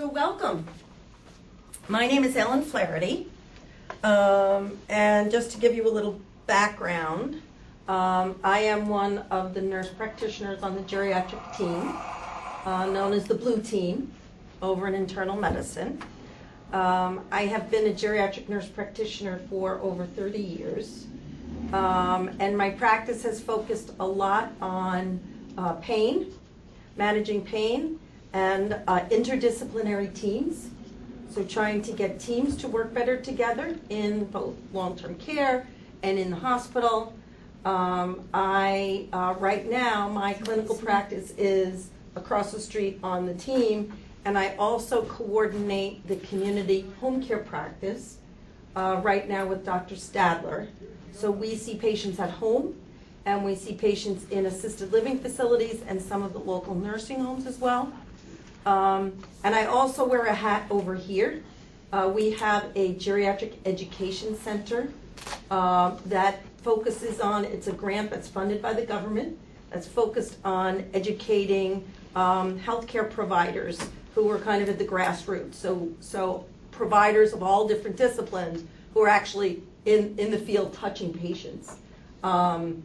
So welcome. My name is Ellen Flaherty. Um, and just to give you a little background, um, I am one of the nurse practitioners on the geriatric team, uh, known as the Blue Team, over in internal medicine. Um, I have been a geriatric nurse practitioner for over 30 years. Um, and my practice has focused a lot on uh, pain, managing pain, and uh, interdisciplinary teams. So, trying to get teams to work better together in both long term care and in the hospital. Um, I, uh, right now, my clinical practice is across the street on the team, and I also coordinate the community home care practice uh, right now with Dr. Stadler. So, we see patients at home and we see patients in assisted living facilities and some of the local nursing homes as well. Um, and I also wear a hat over here. Uh, we have a geriatric education center uh, that focuses on, it's a grant that's funded by the government, that's focused on educating um, healthcare providers who are kind of at the grassroots. So, so providers of all different disciplines who are actually in, in the field touching patients. Um,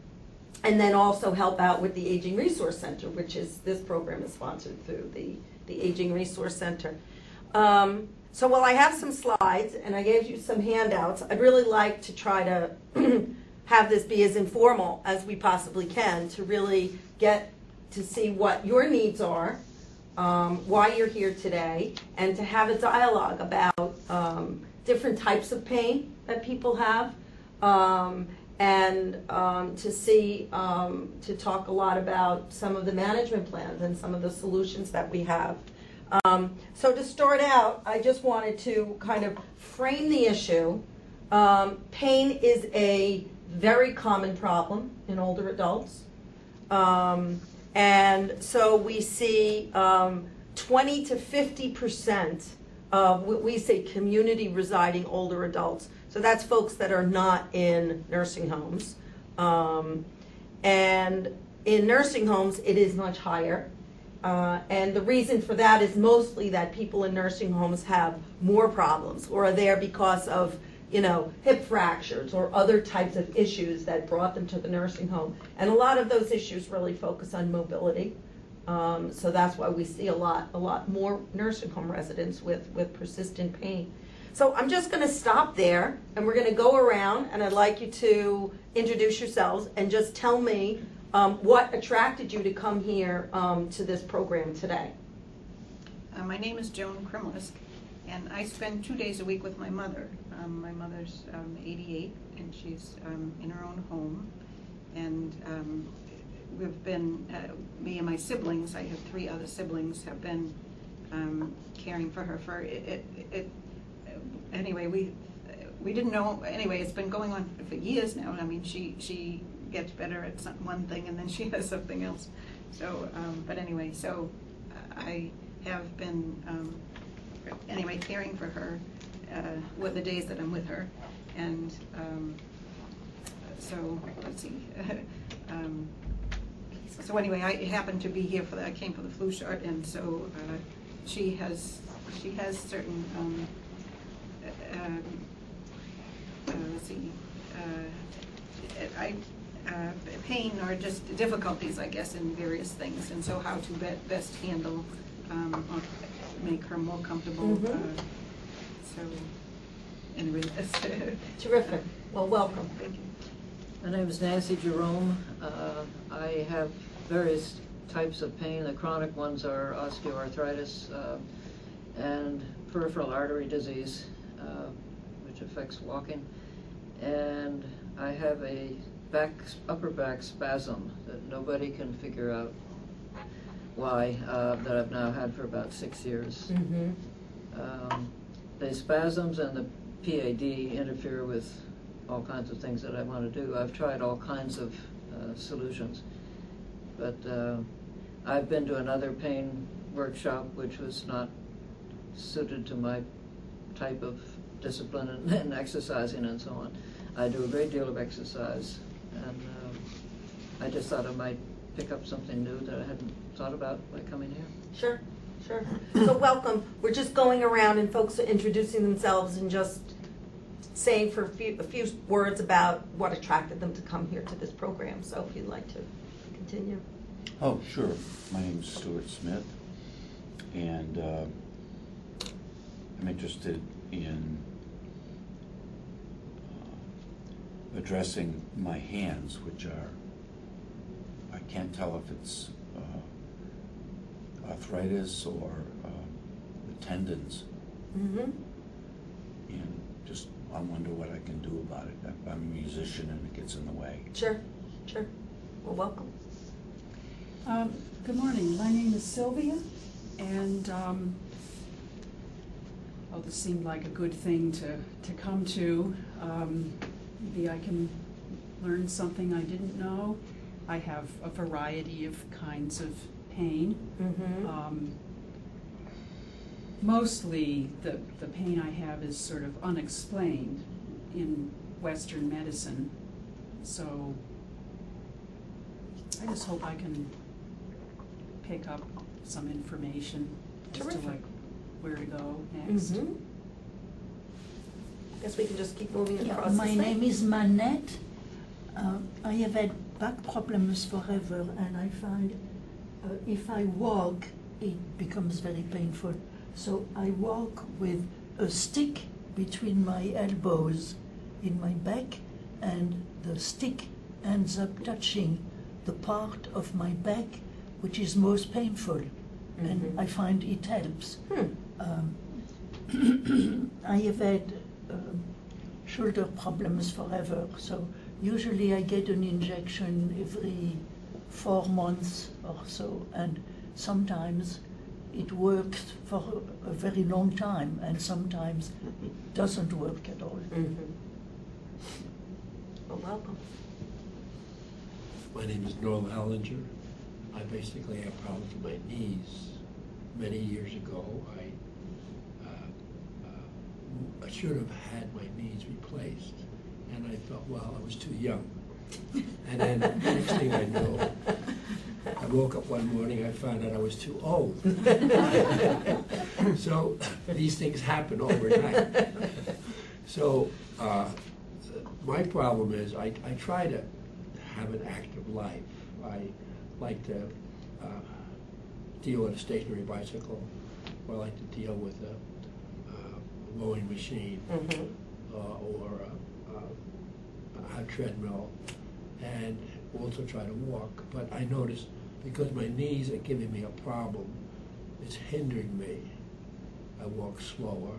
and then also help out with the Aging Resource Center, which is, this program is sponsored through the, the Aging Resource Center. Um, so while I have some slides and I gave you some handouts, I'd really like to try to have this be as informal as we possibly can to really get to see what your needs are, um, why you're here today, and to have a dialogue about um, different types of pain that people have. Um, and um, to see, um, to talk a lot about some of the management plans and some of the solutions that we have. Um, so to start out, I just wanted to kind of frame the issue. Um, pain is a very common problem in older adults. Um, and so we see um, 20 to 50 percent of what we say community residing older adults so that's folks that are not in nursing homes. Um, and in nursing homes, it is much higher. Uh, and the reason for that is mostly that people in nursing homes have more problems or are there because of, you know, hip fractures or other types of issues that brought them to the nursing home. And a lot of those issues really focus on mobility. Um, so that's why we see a lot, a lot more nursing home residents with, with persistent pain. So I'm just going to stop there and we're going to go around and I'd like you to introduce yourselves and just tell me um, what attracted you to come here um, to this program today. Uh, my name is Joan Krimlisk and I spend two days a week with my mother. Um, my mother's um, 88 and she's um, in her own home and um, we've been, uh, me and my siblings, I have three other siblings, have been caring for her for it, it, it anyway, we we didn't know. Anyway, it's been going on for years now. I mean, she she gets better at some, one thing and then she has something else. So, um, but anyway, so I have been um, anyway caring for her uh, with the days that I'm with her, and um, so let's see. um, so anyway, I happened to be here for the, I came for the flu shot, and so uh, she has she has certain um, um, uh, let's see, uh, I, uh, pain or just difficulties, I guess, in various things, and so how to be best handle, um, or make her more comfortable. Mhm. uh, So, anyway, that's, Terrific. Well, welcome. thank you. My name is Nancy Jerome. Uh, I have various types of pain. The chronic ones are osteoarthritis uh, and peripheral artery disease. Uh, which affects walking. And I have a back, upper back spasm that nobody can figure out why, uh, that I've now had for about six years. Mm-hmm. Um, the spasms and the PAD interfere with all kinds of things that I want to do. I've tried all kinds of uh, solutions, but uh, I've been to another pain workshop which was not suited to my type of discipline and, and, exercising and so on. I do a great deal of exercise, and um, I just thought I might pick up something new that I hadn't thought about by coming here. Sure, Sure. So welcome. We're just going around and folks are introducing themselves and just saying for a few, a few words about what attracted them to come here to this program. So if you'd like to continue. Oh, sure. My name is Stuart Smith, and uh, I'm interested in uh, addressing my hands, which are, I can't tell if it's uh, arthritis or uh, the tendons, Mm-hmm. and just, I wonder what I can do about it. I'm I'm a musician and it gets in the way. Sure, sure. Well, welcome. Um, Good morning, my name is Sylvia, and, um, oh, this seemed like a good thing to, to come to. Um, Maybe I can learn something I didn't know. I have a variety of kinds of pain. Mm-hmm. Um, Mostly, the, the pain I have is sort of unexplained in Western medicine, so I just hope I can pick up some information as to Terrific. like where to go next. Mm-hmm. Guess we can just keep moving Yeah, across my site. name is Manette. Um, I have had back problems forever, and I find uh, if I walk, it becomes very painful. So I walk with a stick between my elbows in my back, and the stick ends up touching the part of my back which is most painful, Mhm. and I find it helps. Hmm. Um, I have had um, shoulder problems forever, so usually I get an injection every four months or so, and sometimes it works for a very long time, and sometimes it doesn't work at all. Mm-hmm. Well, welcome. My name is Norm Allinger. I basically have problems with my knees. Many years ago, I, I should have had my knees replaced, and I thought, well, I was too young. And then the next thing I know, I woke up one morning, I found out I was too old. so these things happen overnight. So uh, my problem is I, I try to have an active life. I like to uh, deal with a stationary bicycle, or I like to deal with a, mowing machine, Mm-hmm. uh, or a, a, a treadmill, and also try to walk. But I notice because my knees are giving me a problem, it's hindering me. I walk slower.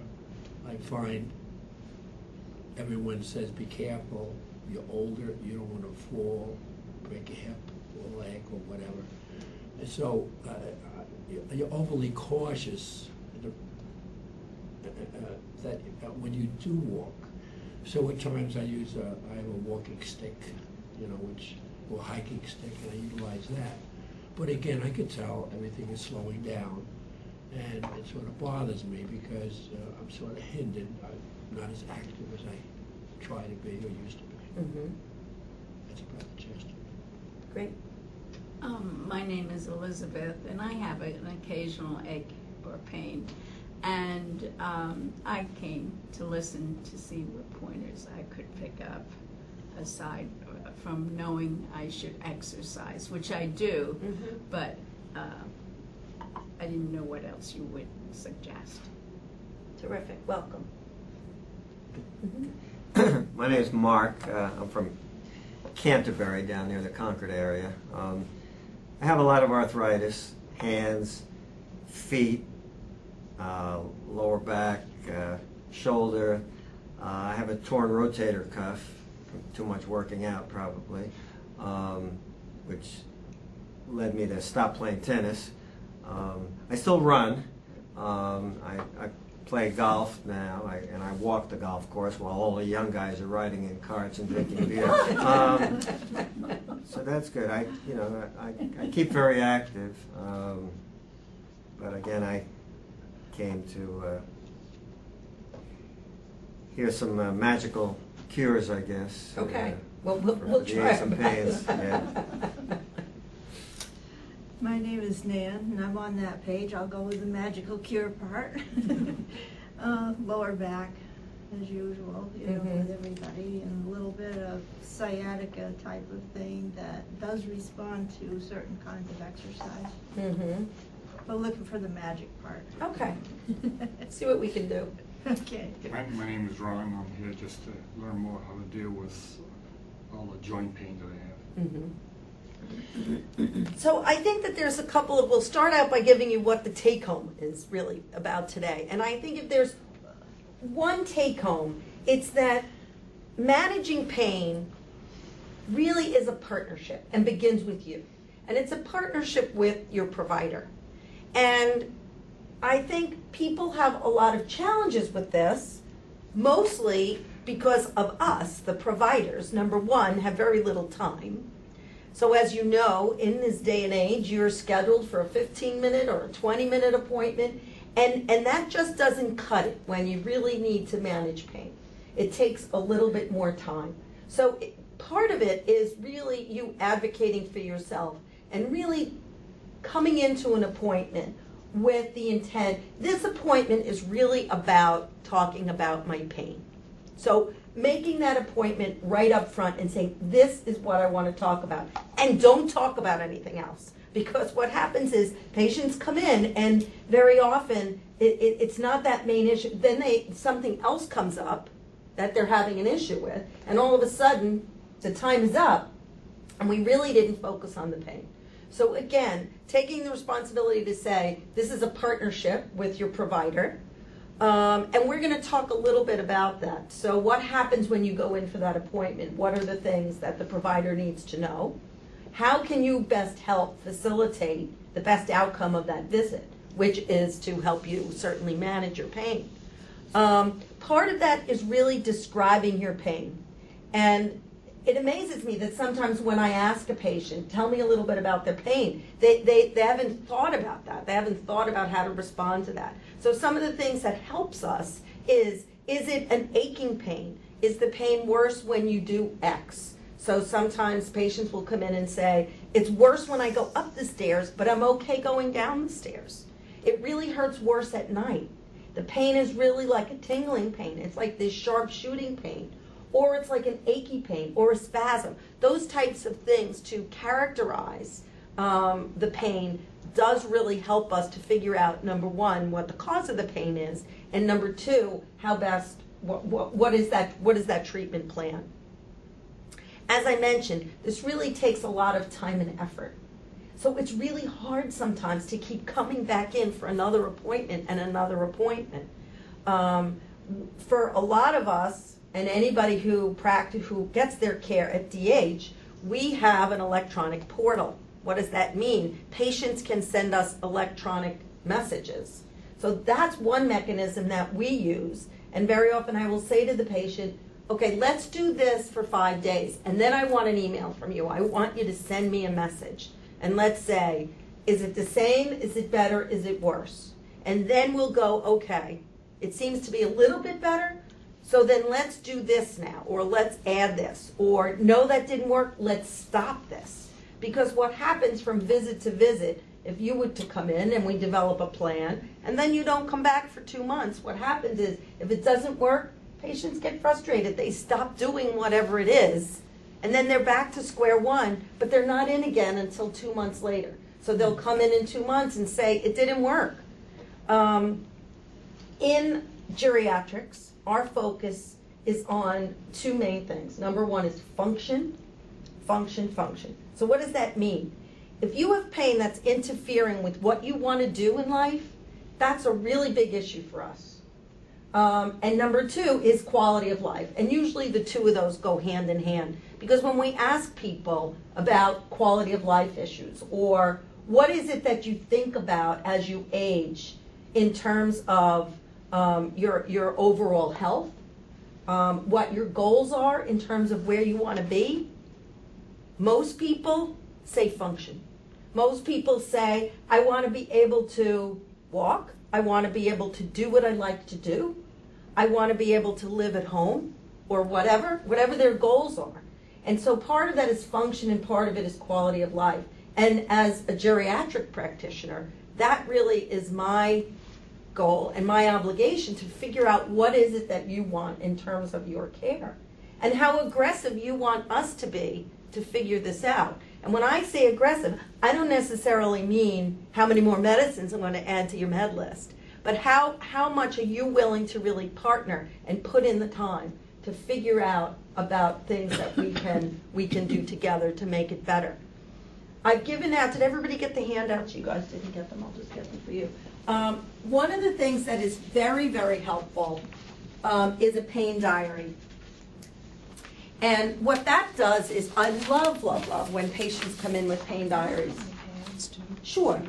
I find everyone says be careful. You're older. You don't want to fall, break a hip or leg or whatever. And so uh, uh, you're overly cautious that uh, when you do walk. So at times I use a, I have a walking stick, you know, which or hiking stick, and I utilize that. But again, I could tell everything is slowing down, and it sort of bothers me because uh, I'm sort of hindered. I'm not as active as I try to be or used to be. Mm-hmm. That's about the gist. Great. Um, my name is Elizabeth, and I have an occasional ache or pain. And um, I came to listen to see what pointers I could pick up aside from knowing I should exercise, which I do, Mhm. but uh, I didn't know what else you would suggest. Terrific. Welcome. Mhm. My name is Mark. Uh, I'm from Canterbury, down near the Concord area. Um, I have a lot of arthritis, hands, feet, uh, lower back, uh, shoulder. Uh, I have a torn rotator cuff from too much working out, probably, um, which led me to stop playing tennis. Um, I still run. Um, I, I play golf now, I, and I walk the golf course while all the young guys are riding in carts and drinking beer. Um, so that's good. I, you know, I, I keep very active. Um, but again, I came to uh, hear some uh, magical cures, I guess. Okay. uh, Well, we'll, for we'll the try. aches and our pains. Yeah. My name is Nan, and I'm on that page. I'll go with the magical cure part. uh, lower back, as usual, you know, Mhm. with everybody, and a little bit of sciatica type of thing that does respond to certain kinds of exercise. Mm-hmm. But looking for the magic part. Okay, let's see what we can do. okay. My, my name is Ron. I'm here just to learn more how to deal with all the joint pain that I have. Mm-hmm. So I think that there's a couple of, we'll start out by giving you what the take home is really about today. And I think if there's one take home, it's that managing pain really is a partnership and begins with you. And it's a partnership with your provider. And I think people have a lot of challenges with this, mostly because of us, the providers, number one, have very little time. So, as you know, in this day and age, you're scheduled for a 15 minute or a 20 minute appointment, and, and that just doesn't cut it when you really need to manage pain. It takes a little bit more time. So, it, part of it is really you advocating for yourself and really coming into an appointment with the intent this appointment is really about talking about my pain. So making that appointment right up front and saying, this is what I want to talk about. And don't talk about anything else. Because what happens is patients come in and very often it, it, it's not that main issue. Then they something else comes up that they're having an issue with, and all of a sudden the time is up, and we really didn't focus on the pain. So again, taking the responsibility to say this is a partnership with your provider, um, and we're going to talk a little bit about that. So, what happens when you go in for that appointment? What are the things that the provider needs to know? How can you best help facilitate the best outcome of that visit, which is to help you certainly manage your pain? Um, part of that is really describing your pain. And it amazes me that sometimes when I ask a patient, tell me a little bit about their pain, they, they, they haven't thought about that. They haven't thought about how to respond to that. So some of the things that helps us is, is it an aching pain? Is the pain worse when you do X? So sometimes patients will come in and say, it's worse when I go up the stairs, but I'm okay going down the stairs. It really hurts worse at night. The pain is really like a tingling pain. It's like this sharp shooting pain or it's like an achy pain or a spasm. Those types of things to characterize um, the pain does really help us to figure out number one what the cause of the pain is, and number two how best what, what, what is that what is that treatment plan. As I mentioned, this really takes a lot of time and effort. So it's really hard sometimes to keep coming back in for another appointment and another appointment. Um, for a lot of us, and anybody who practice who gets their care at DH, we have an electronic portal. What does that mean? Patients can send us electronic messages. So that's one mechanism that we use. And very often I will say to the patient, okay, let's do this for five days. And then I want an email from you. I want you to send me a message. And let's say, is it the same? Is it better? Is it worse? And then we'll go, okay, it seems to be a little bit better. So then let's do this now, or let's add this, or no, that didn't work, let's stop this. Because what happens from visit to visit, if you were to come in and we develop a plan, and then you don't come back for two months, what happens is if it doesn't work, patients get frustrated. They stop doing whatever it is, and then they're back to square one, but they're not in again until two months later. So they'll come in in two months and say, it didn't work. Um, in geriatrics, our focus is on two main things. Number one is function, function, function. So, what does that mean? If you have pain that's interfering with what you want to do in life, that's a really big issue for us. Um, and number two is quality of life. And usually the two of those go hand in hand. Because when we ask people about quality of life issues or what is it that you think about as you age in terms of um, your, your overall health, um, what your goals are in terms of where you want to be, most people say function. Most people say, I want to be able to walk. I want to be able to do what I like to do. I want to be able to live at home or whatever, whatever their goals are. And so part of that is function and part of it is quality of life. And as a geriatric practitioner, that really is my goal and my obligation to figure out what is it that you want in terms of your care and how aggressive you want us to be to figure this out. And when I say aggressive, I don't necessarily mean how many more medicines I'm going to add to your med list, but how, how much are you willing to really partner and put in the time to figure out about things that we can, we can do together to make it better. I've given out, did everybody get the handouts? You guys didn't get them, I'll just get them for you. Um, one of the things that is very, very helpful um, is a pain diary. And what that does is, I love, love, love when patients come in with pain diaries. Sure,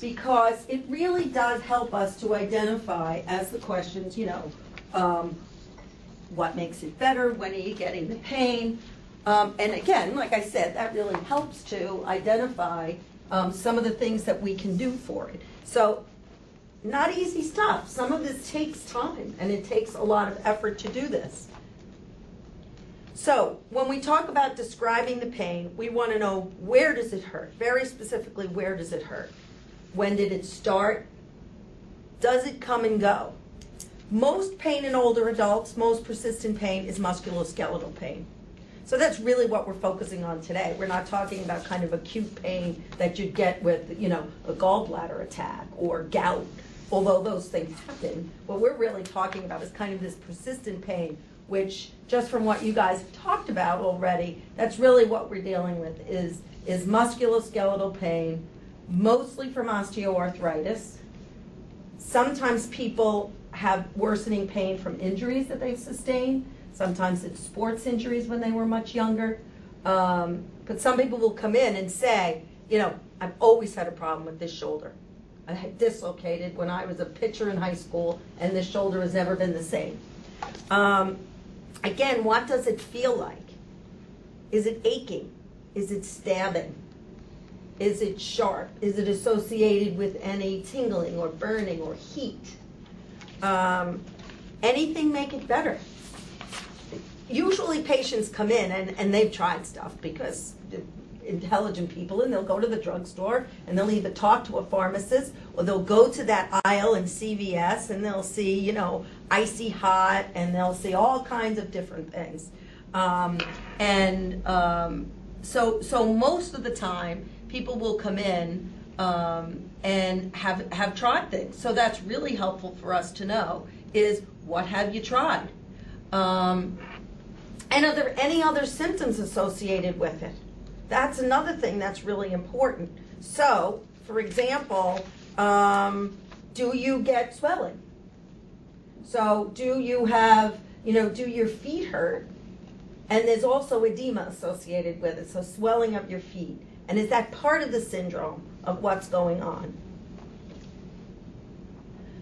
because it really does help us to identify, as the questions, you know, um, what makes it better, when are you getting the pain? Um, and again, like I said, that really helps to identify um, some of the things that we can do for it. So, not easy stuff. Some of this takes time, and it takes a lot of effort to do this. So, when we talk about describing the pain, we want to know where does it hurt? Very specifically, where does it hurt? When did it start? Does it come and go? Most pain in older adults, most persistent pain is musculoskeletal pain. So that's really what we're focusing on today. We're not talking about kind of acute pain that you'd get with, you know, a gallbladder attack or gout, although those things happen. What we're really talking about is kind of this persistent pain, which just from what you guys have talked about already, that's really what we're dealing with is, is musculoskeletal pain, mostly from osteoarthritis. Sometimes people have worsening pain from injuries that they've sustained. Sometimes it's sports injuries when they were much younger. Um, but some people will come in and say, you know, I've always had a problem with this shoulder. I dislocated when I was a pitcher in high school, and this shoulder has never been the same. Um, again, what does it feel like? Is it aching? Is it stabbing? Is it sharp? Is it associated with any tingling or burning or heat? Um, anything make it better? Usually patients come in and, and they've tried stuff because intelligent people and they'll go to the drugstore and they'll either talk to a pharmacist or they'll go to that aisle in CVS and they'll see, you know, icy hot and they'll see all kinds of different things. Um, and um, so, so most of the time, people will come in um, and have have tried things. So that's really helpful for us to know is what have you tried, um, and are there any other symptoms associated with it? That's another thing that's really important. So, for example, um, do you get swelling? So, do you have, you know, do your feet hurt? And there's also edema associated with it, so swelling of your feet. And is that part of the syndrome of what's going on?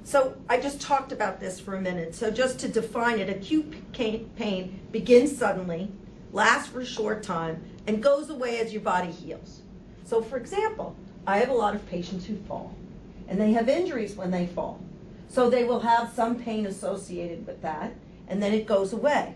So I just talked about this for a minute. So just to define it, acute pain begins suddenly, lasts for a short time, and goes away as your body heals. So for example, I have a lot of patients who fall, and they have injuries when they fall. So they will have some pain associated with that, and then it goes away.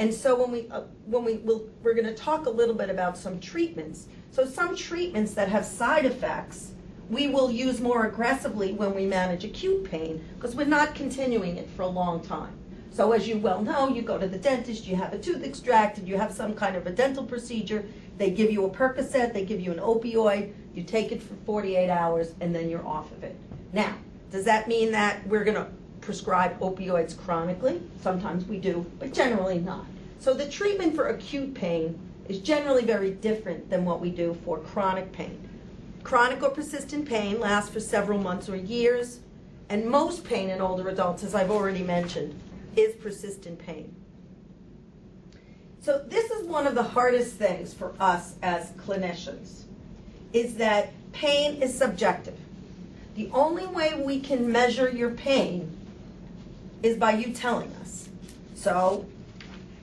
And so when we uh, when we will we're going to talk a little bit about some treatments. So some treatments that have side effects, we will use more aggressively when we manage acute pain because we're not continuing it for a long time. So as you well know, you go to the dentist, you have a tooth extracted, you have some kind of a dental procedure, they give you a Percocet, they give you an opioid, you take it for 48 hours and then you're off of it. Now, does that mean that we're going to prescribe opioids chronically? Sometimes we do, but generally not. So the treatment for acute pain is generally very different than what we do for chronic pain. Chronic or persistent pain lasts for several months or years, and most pain in older adults, as I've already mentioned, is persistent pain. So this is one of the hardest things for us as clinicians, is that pain is subjective. The only way we can measure your pain is by you telling us. So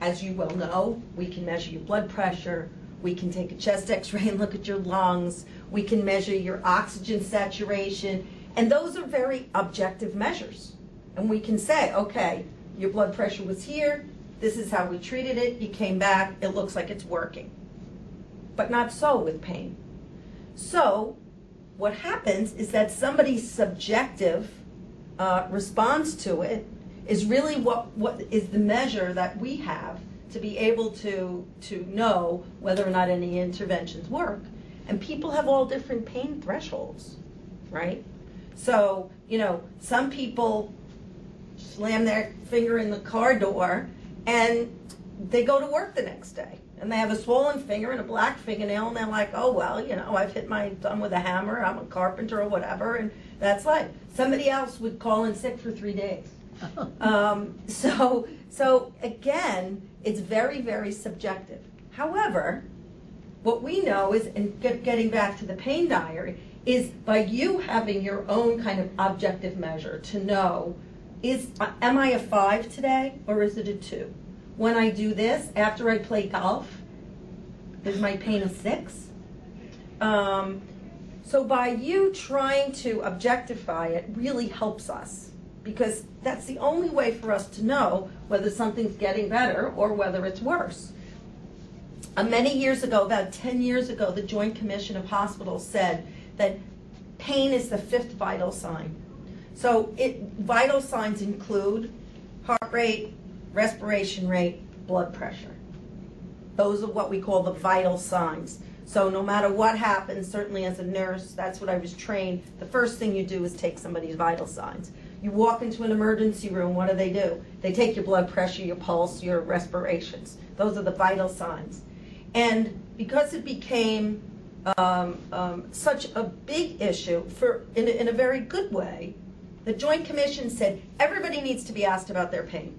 as you well know, we can measure your blood pressure, we can take a chest x-ray and look at your lungs, we can measure your oxygen saturation, and those are very objective measures. And we can say, okay, your blood pressure was here, this is how we treated it, you came back, it looks like it's working. But not so with pain. So, what happens is that somebody's subjective uh, response to it is really what, what is the measure that we have to be able to, to know whether or not any interventions work. And people have all different pain thresholds, right? So, you know, some people slam their finger in the car door and they go to work the next day. And they have a swollen finger and a black fingernail and they're like oh well you know i've hit my thumb with a hammer. I'm a carpenter or whatever and that's life. Somebody else would call in sick for three days. Um, so so again it's very very subjective. However what we know is and get, getting back to the pain diary is by you having your own kind of objective measure to know is am i a five today or is it a two when I do this after I play golf, is my pain a six? Um, so by you trying to objectify it really helps us because that's the only way for us to know whether something's getting better or whether it's worse. Uh, many years ago, about 10 years ago, the Joint Commission of Hospitals said that pain is the fifth vital sign. So it, vital signs include heart rate, respiration rate, blood pressure. Those are what we call the vital signs. So no matter what happens, certainly as a nurse, that's what I was trained. The first thing you do is take somebody's vital signs. You walk into an emergency room, what do they do? They take your blood pressure, your pulse, your respirations. Those are the vital signs. And because it became um, um, such a big issue for in in a very good way, the Joint Commission said everybody needs to be asked about their pain.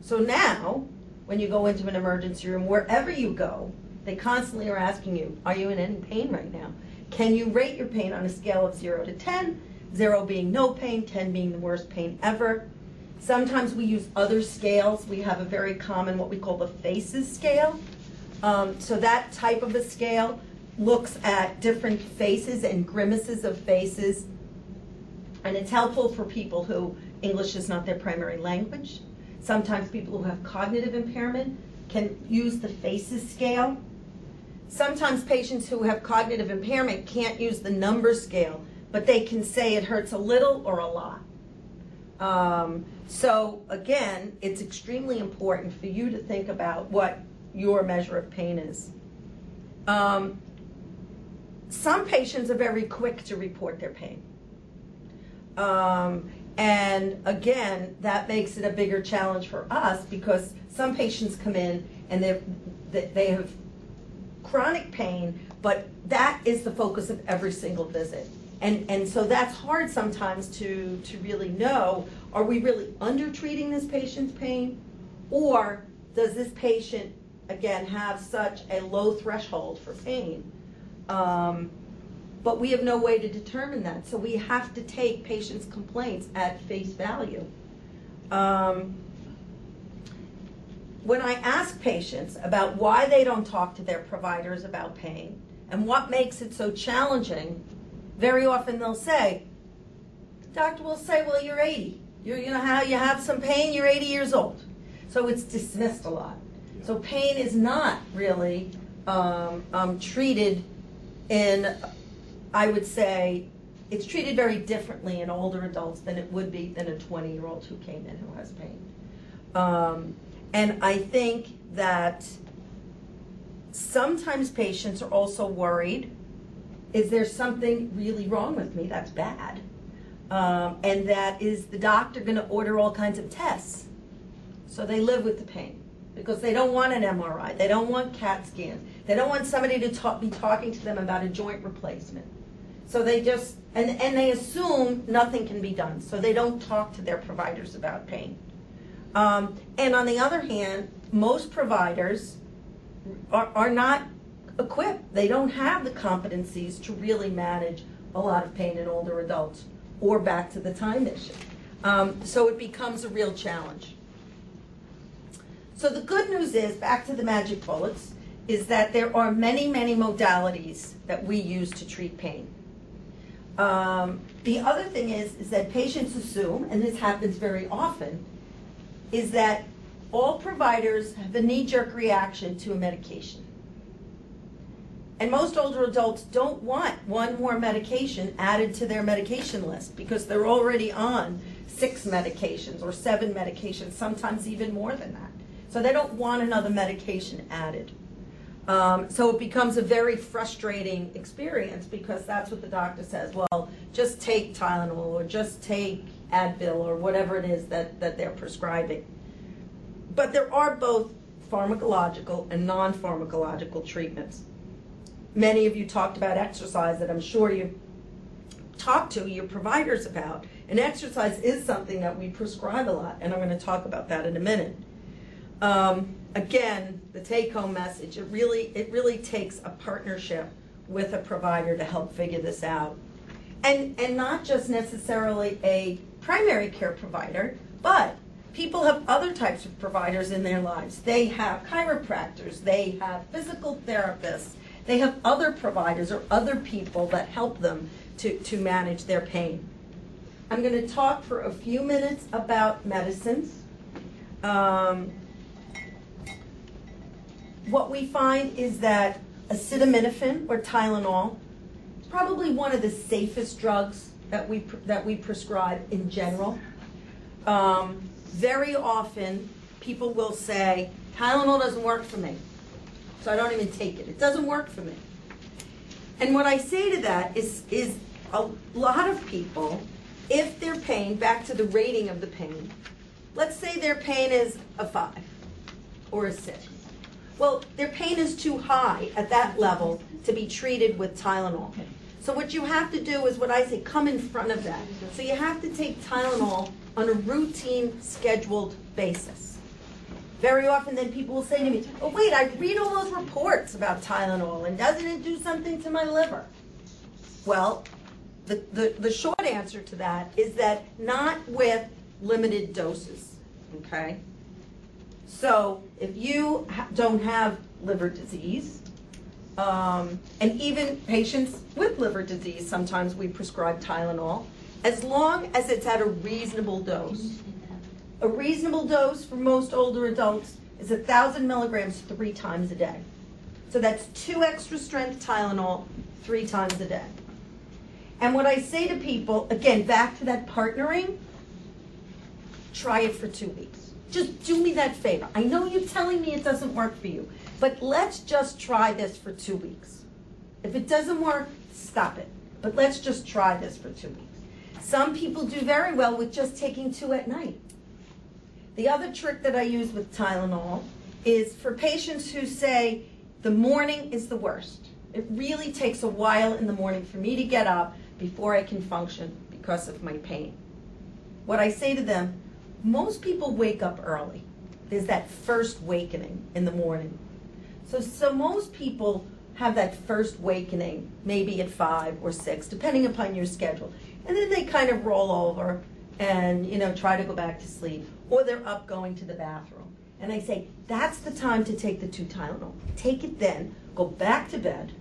So now, when you go into an emergency room, wherever you go, they constantly are asking you, are you in any pain right now? Can you rate your pain on a scale of 0 to 10? 0 being no pain, 10 being the worst pain ever. Sometimes we use other scales. We have a very common, what we call the FACES scale. Um, so that type of a scale looks at different faces and grimaces of faces. And it's helpful for people who English is not their primary language. Sometimes people who have cognitive impairment can use the FACES scale. Sometimes patients who have cognitive impairment can't use the number scale, but they can say it hurts a little or a lot. Um, so again, it's extremely important for you to think about what your measure of pain is. Um, some patients are very quick to report their pain. Um, and again, that makes it a bigger challenge for us because some patients come in and they they have chronic pain, but that is the focus of every single visit. And, and so that's hard sometimes to, to really know, are we really under treating this patient's pain? Or does this patient, again, have such a low threshold for pain um, but we have no way to determine that. So we have to take patients' complaints at face value. Um, when I ask patients about why they don't talk to their providers about pain and what makes it so challenging, very often they'll say, the doctor will say, well, you're 80. You're, you know how you have some pain, you're 80 years old. So it's dismissed a lot. So pain is not really um, um, treated in I would say it's treated very differently in older adults than it would be than a 20 year old who came in who has pain. Um, and I think that sometimes patients are also worried is there something really wrong with me that's bad? Um, and that is the doctor going to order all kinds of tests. So they live with the pain because they don't want an MRI, they don't want CAT scans, they don't want somebody to be talking to them about a joint replacement. So they just, and, and they assume nothing can be done. So they don't talk to their providers about pain. Um, and on the other hand, most providers are, are not equipped. They don't have the competencies to really manage a lot of pain in older adults or back to the time issue. Um, so it becomes a real challenge. So the good news is, back to the magic bullets, is that there are many, many modalities that we use to treat pain. Um, the other thing is, is that patients assume, and this happens very often, is that all providers have a knee-jerk reaction to a medication. And most older adults don't want one more medication added to their medication list because they're already on six medications or seven medications, sometimes even more than that. So they don't want another medication added. Um, so it becomes a very frustrating experience because that's what the doctor says. Well, just take Tylenol or just take Advil or whatever it is that, that they're prescribing. But there are both pharmacological and non pharmacological treatments. Many of you talked about exercise that I'm sure you talked to your providers about. And exercise is something that we prescribe a lot, and I'm going to talk about that in a minute. Um, again, the take-home message, it really, it really takes a partnership with a provider to help figure this out. And, and not just necessarily a primary care provider, but people have other types of providers in their lives. They have chiropractors, they have physical therapists, they have other providers or other people that help them to, to manage their pain. I'm going to talk for a few minutes about medicines. Um, what we find is that acetaminophen or Tylenol probably one of the safest drugs that we that we prescribe in general. Um, very often, people will say Tylenol doesn't work for me, so I don't even take it. It doesn't work for me. And what I say to that is is a lot of people, if their pain, back to the rating of the pain, let's say their pain is a five or a six. Well, their pain is too high at that level to be treated with Tylenol. So what you have to do is what I say, come in front of that. So you have to take Tylenol on a routine, scheduled basis. Very often then people will say to me, oh wait, I read all those reports about Tylenol and doesn't it do something to my liver? Well, the, the, the short answer to that is that not with limited doses, okay? So if you ha- don't have liver disease, um, and even patients with liver disease, sometimes we prescribe Tylenol, as long as it's at a reasonable dose. A reasonable dose for most older adults is 1,000 milligrams three times a day. So that's two extra strength Tylenol three times a day. And what I say to people, again, back to that partnering, try it for two weeks. Just do me that favor. I know you're telling me it doesn't work for you, but let's just try this for two weeks. If it doesn't work, stop it. But let's just try this for two weeks. Some people do very well with just taking two at night. The other trick that I use with Tylenol is for patients who say the morning is the worst. It really takes a while in the morning for me to get up before I can function because of my pain. What I say to them, most people wake up early. There's that first wakening in the morning. So, so most people have that first wakening maybe at five or six, depending upon your schedule. And then they kind of roll over and, you know, try to go back to sleep. Or they're up going to the bathroom. And I say, that's the time to take the two Tylenol. Take it then, go back to bed,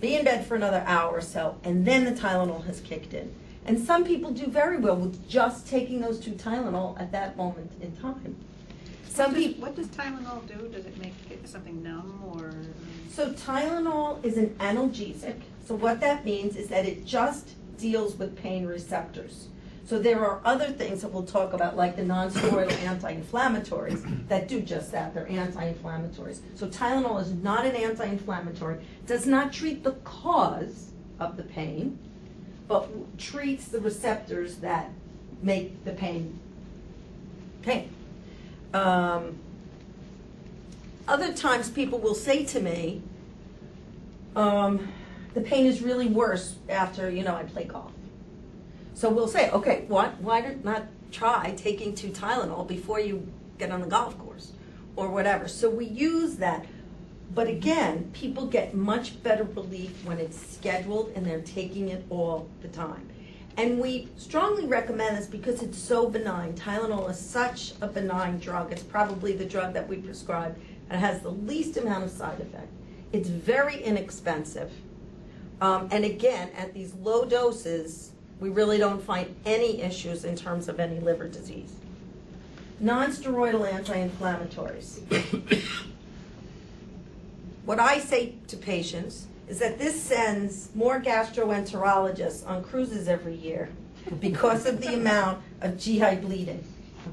be in bed for another hour or so, and then the Tylenol has kicked in. And some people do very well with just taking those two Tylenol at that moment in time. Some What does- people. What does Tylenol do? Does it make it something numb or? So Tylenol is an analgesic. So what that means is that it just deals with pain receptors. So there are other things that we'll talk about, like the non-steroidal anti-inflammatories, that do just that. They're anti-inflammatories. So Tylenol is not an anti-inflammatory, does not treat the cause of the pain, but treats the receptors that make the pain pain. Um, other times people will say to me, um, the pain is really worse after, you know, I play golf. So we'll say, okay, why, why not try taking two Tylenol before you get on the golf course or whatever? So we use that. But again, people get much better relief when it's scheduled and they're taking it all the time. And we strongly recommend this because it's so benign. Tylenol is such a benign drug. It's probably the drug that we prescribe that has the least amount of side effect. It's very inexpensive. Um, and again, at these low doses, we really don't find any issues in terms of any liver disease. Non-steroidal anti-inflammatories. What I say to patients is that this sends more gastroenterologists on cruises every year because of the amount of GI bleeding.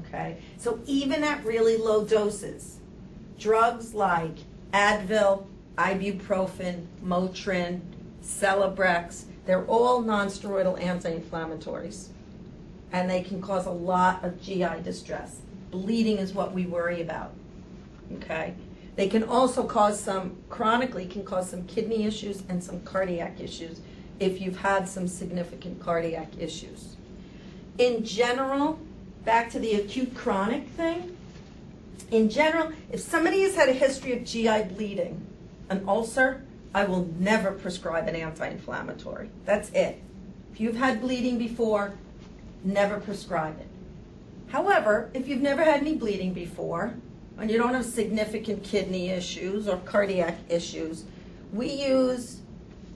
Okay? So even at really low doses, drugs like Advil, ibuprofen, Motrin, Celebrex, they're all nonsteroidal anti-inflammatories. And they can cause a lot of GI distress. Bleeding is what we worry about. Okay? They can also cause some, chronically, can cause some kidney issues and some cardiac issues if you've had some significant cardiac issues. In general, back to the acute chronic thing, in general, if somebody has had a history of GI bleeding, an ulcer, I will never prescribe an anti-inflammatory. That's it. If you've had bleeding before, never prescribe it. However, if you've never had any bleeding before, and you don't have significant kidney issues or cardiac issues, we use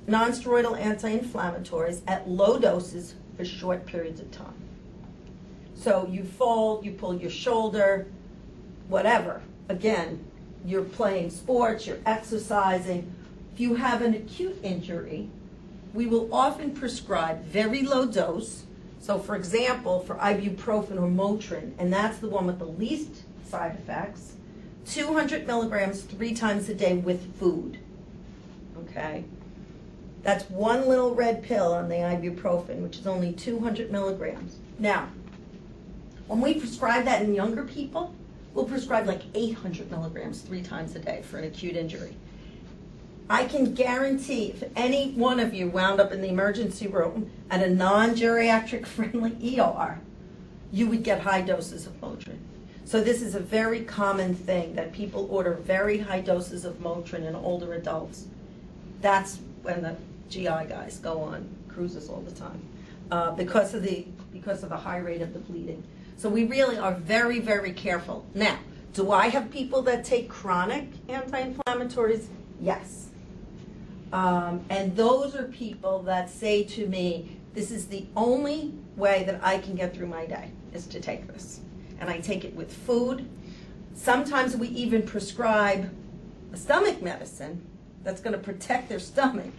nonsteroidal anti-inflammatories at low doses for short periods of time. So you fall, you pull your shoulder, whatever. Again, you're playing sports, you're exercising. If you have an acute injury, we will often prescribe very low dose. So, for example, for ibuprofen or Motrin, and that's the one with the least side effects, 200 milligrams three times a day with food. Okay? That's one little red pill on the ibuprofen, which is only 200 milligrams. Now, when we prescribe that in younger people, we'll prescribe like 800 milligrams three times a day for an acute injury. I can guarantee if any one of you wound up in the emergency room at a non geriatric friendly ER, you would get high doses of Motrin. So, this is a very common thing that people order very high doses of Motrin in older adults. That's when the GI guys go on cruises all the time uh, because, of the, because of the high rate of the bleeding. So, we really are very, very careful. Now, do I have people that take chronic anti inflammatories? Yes. Um, and those are people that say to me, this is the only way that I can get through my day is to take this. And I take it with food. Sometimes we even prescribe a stomach medicine that's going to protect their stomach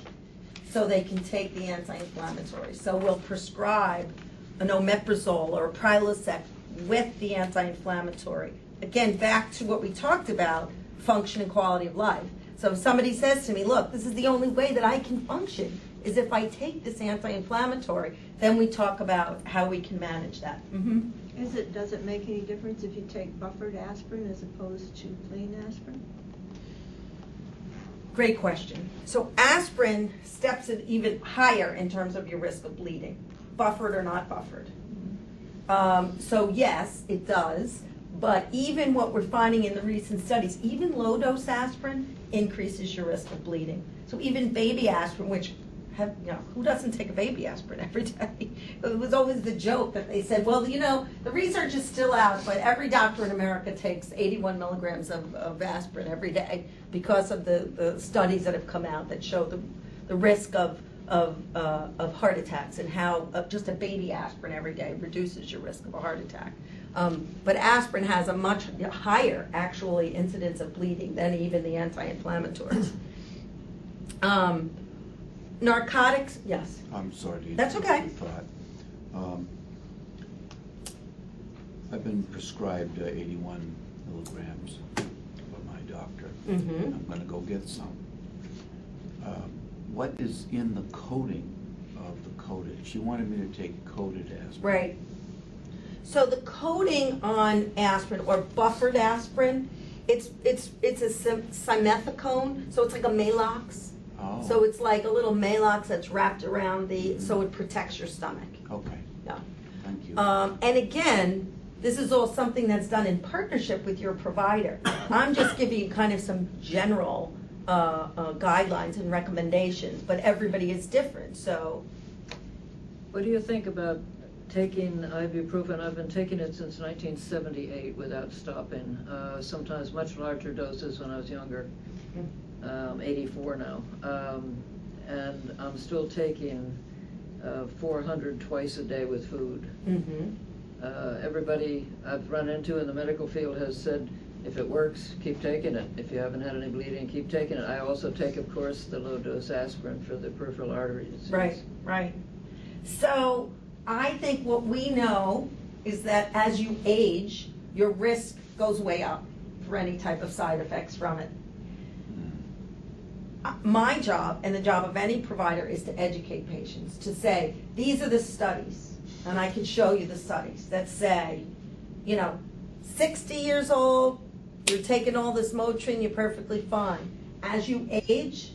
so they can take the anti-inflammatory. So we'll prescribe an omeprazole or a Prilosec with the anti-inflammatory. Again, back to what we talked about, function and quality of life. So if somebody says to me, look, this is the only way that I can function is if I take this anti-inflammatory, then we talk about how we can manage that. Mm-hmm. Is it, does it make any difference if you take buffered aspirin as opposed to plain aspirin? Great question. So aspirin steps it even higher in terms of your risk of bleeding, buffered or not buffered. Um, so yes, it does. But even what we're finding in the recent studies, even low dose aspirin increases your risk of bleeding. So even baby aspirin, which have, you know, who doesn't take a baby aspirin every day? It was always the joke that they said, well, you know, the research is still out, but every doctor in America takes 81 milligrams of, of aspirin every day because of the, the studies that have come out that show the, the risk of, of, uh, of heart attacks and how uh, just a baby aspirin every day reduces your risk of a heart attack. Um, but aspirin has a much higher actually incidence of bleeding than even the anti-inflammatories. Um, narcotics, yes. I'm sorry to That's interrupt okay. your thought. Um, I've been prescribed uh, 81 milligrams by my doctor. Mhm. I'm gonna go get some. Um, What is in the coating of the coated? She wanted me to take coated aspirin. Right. So the coating on aspirin or buffered aspirin, it's it's it's a sim- simethicone, so it's like a Maalox. Oh. So it's like a little Maalox that's wrapped around the, so it protects your stomach. Okay, Yeah. thank you. Um, and again, this is all something that's done in partnership with your provider. I'm just giving you kind of some general uh, uh, guidelines and recommendations, but everybody is different. So, What do you think about taking ibuprofen? I've been taking it since 1978 without stopping, uh, sometimes much larger doses when I was younger. Um, 84 now. Um, and I'm still taking uh, 400 twice a day with food. mhm. Uh, everybody I've run into in the medical field has said If it works, keep taking it. If you haven't had any bleeding, keep taking it. I also take, of course, the low-dose aspirin for the peripheral artery disease. Right, right. So I think what we know is that as you age, your risk goes way up for any type of side effects from it. Uh, My job and the job of any provider is to educate patients, to say, these are the studies, and I can show you the studies that say, you know, 60 years old, you're taking all this Motrin, you're perfectly fine. As you age,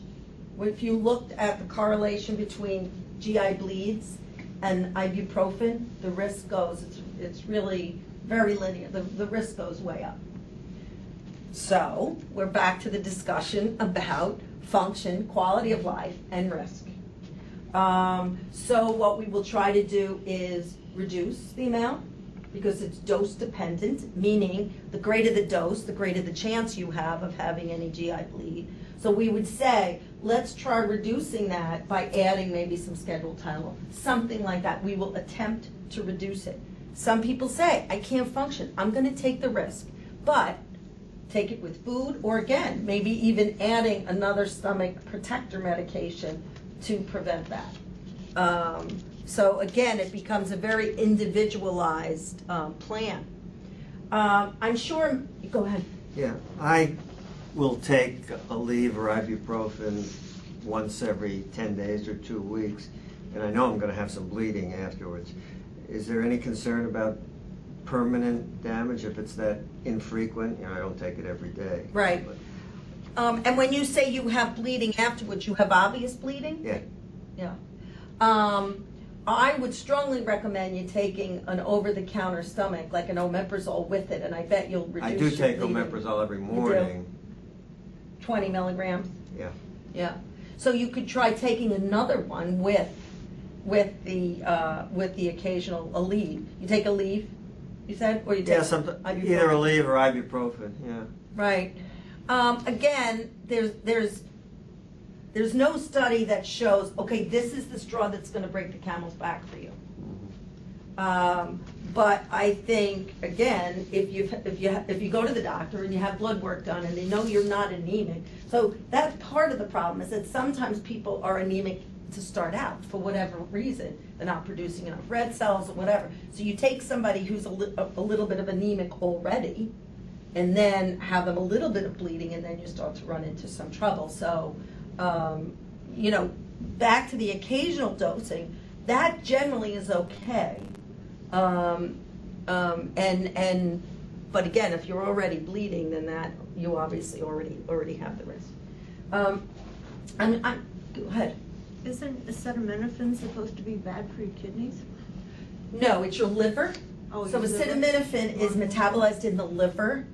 if you looked at the correlation between GI bleeds and ibuprofen, the risk goes, it's, it's really very linear, the, the risk goes way up. So, we're back to the discussion about function, quality of life, and risk. Um, so what we will try to do is reduce the amount, because it's dose dependent, meaning the greater the dose, the greater the chance you have of having any GI bleed. So we would say, let's try reducing that by adding maybe some scheduled Tylenol, something like that. We will attempt to reduce it. Some people say, I can't function, I'm gonna take the risk, but take it with food, or again, maybe even adding another stomach protector medication to prevent that. Um, so again, it becomes a very individualized um, plan. Um, I'm sure, go ahead. Yeah, I will take Aleve or ibuprofen once every ten days or two weeks, and I know I'm gonna have some bleeding afterwards. Is there any concern about permanent damage if it's that infrequent? You know, I don't take it every day. Right. But, Um, and when you say you have bleeding afterwards, you have obvious bleeding? Yeah, Yeah. Um, I would strongly recommend you taking an over-the-counter stomach, like an omeprazole with it, and I bet you'll reduce I your do take bleeding. omeprazole every do? morning, Twenty milligrams? yeah. Yeah. So you could try taking another one with, with the, uh, with the occasional Aleve. You take Aleve, you said, or you take? Yeah, something, ibuprofen? either Aleve or ibuprofen, yeah. Right. Um, again, there's, there's, there's no study that shows, okay, this is the straw that's gonna break the camel's back for you. Um, but I think, again, if you, if you, if you go to the doctor and you have blood work done and they know you're not anemic, so that's part of the problem, is that sometimes people are anemic to start out, for whatever reason. They're not producing enough red cells or whatever. So you take somebody who's a li- a, little bit of anemic already, and then have them a little bit of bleeding, and then you start to run into some trouble. So, um, you know, back to the occasional dosing, that generally is okay. Um, um, and and but again, if you're already bleeding, then that you obviously already already have the risk. Um, I'm, I'm, go ahead. Isn't acetaminophen supposed to be bad for your kidneys? No, it's your liver. Oh, So your liver. acetaminophen is metabolized in the liver.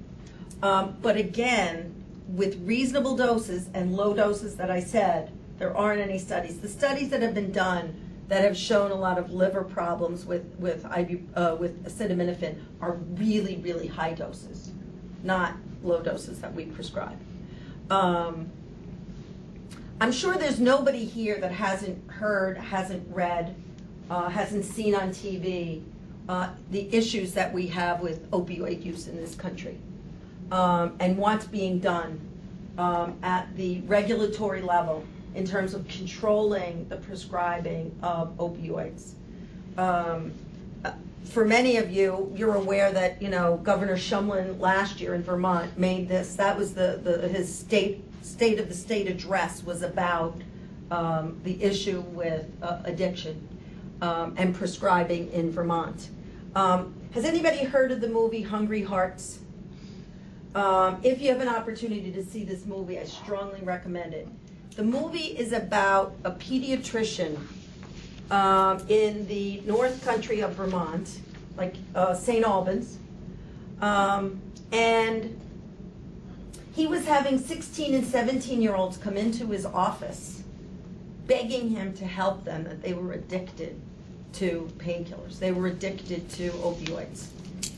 Um, but again, with reasonable doses and low doses that I said, there aren't any studies. The studies that have been done that have shown a lot of liver problems with, with uh, with acetaminophen are really, really high doses, not low doses that we prescribe. Um, I'm sure there's nobody here that hasn't heard, hasn't read, uh, hasn't seen on TV uh, the issues that we have with opioid use in this country um, and what's being done um, at the regulatory level in terms of controlling the prescribing of opioids. Um, uh, for many of you, you're aware that you know Governor Shumlin last year in Vermont made this. That was the, the his state state of the state address was about um, the issue with uh, addiction um, and prescribing in Vermont. Um, has anybody heard of the movie Hungry Hearts? Um, if you have an opportunity to see this movie, I strongly recommend it. The movie is about a pediatrician um, in the North Country of Vermont, like uh, St. Albans, um, and he was having 16 and 17 year olds come into his office begging him to help them that they were addicted to painkillers. They were addicted to opioids.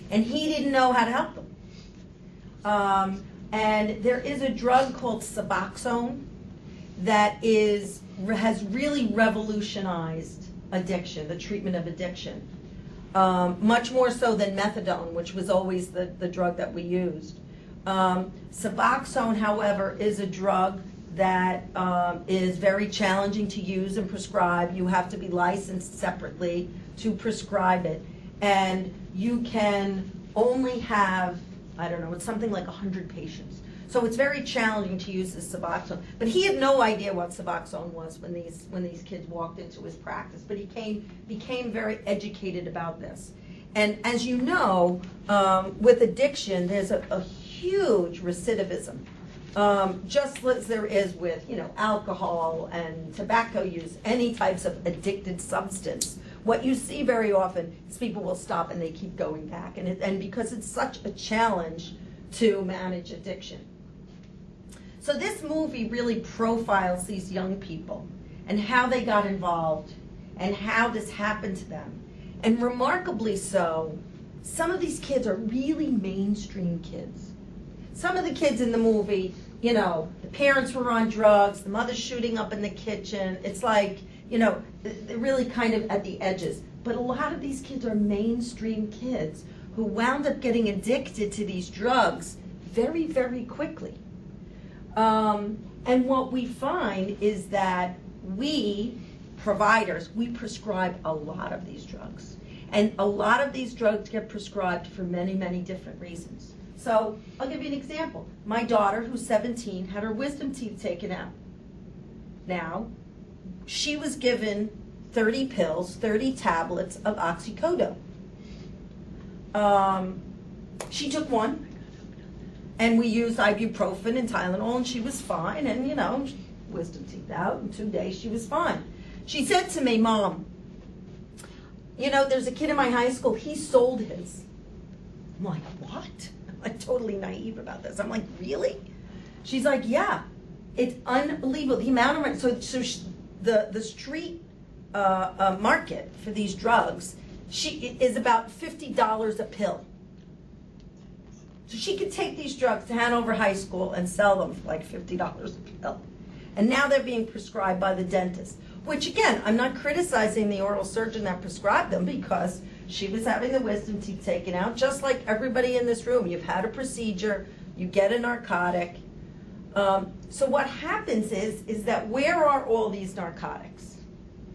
And he didn't know how to help them. Um, and there is a drug called Suboxone that is has really revolutionized addiction, the treatment of addiction, um, much more so than methadone, which was always the, the drug that we used. Um, Suboxone, however, is a drug that um, is very challenging to use and prescribe. You have to be licensed separately to prescribe it. And you can only have, I don't know, it's something like 100 patients. So it's very challenging to use this Suboxone. But he had no idea what Suboxone was when these, when these kids walked into his practice. But he came, became very educated about this. And as you know, um, with addiction, there's a, a huge recidivism. Um, just as there is with, you know, alcohol and tobacco use, any types of addicted substance. What you see very often is people will stop and they keep going back. And, it, and because it's such a challenge to manage addiction. So this movie really profiles these young people and how they got involved and how this happened to them. And remarkably so, some of these kids are really mainstream kids. Some of the kids in the movie, you know, the parents were on drugs, the mother's shooting up in the kitchen. It's like, you know, they're really kind of at the edges. But a lot of these kids are mainstream kids who wound up getting addicted to these drugs very, very quickly. Um, and what we find is that we, providers, we prescribe a lot of these drugs. And a lot of these drugs get prescribed for many, many different reasons. So I'll give you an example. My daughter, who's 17, had her wisdom teeth taken out. Now, she was given 30 pills, 30 tablets of oxycodone. Um, she took one, and we used ibuprofen and Tylenol, and she was fine. And you know, wisdom teeth out in two days, she was fine. She said to me, "Mom, you know, there's a kid in my high school. He sold his." I'm like, "What?" Like totally naive about this. I'm like, "Really?" She's like, "Yeah, it's unbelievable. The amount of. So, so she, the the street uh, uh, market for these drugs, she is about fifty dollars a pill." So she could take these drugs to Hanover High School and sell them for like $50 a pill. And now they're being prescribed by the dentist. Which again, I'm not criticizing the oral surgeon that prescribed them because she was having the wisdom teeth taken out, just like everybody in this room. You've had a procedure, you get a narcotic. Um, so what happens is, is that where are all these narcotics?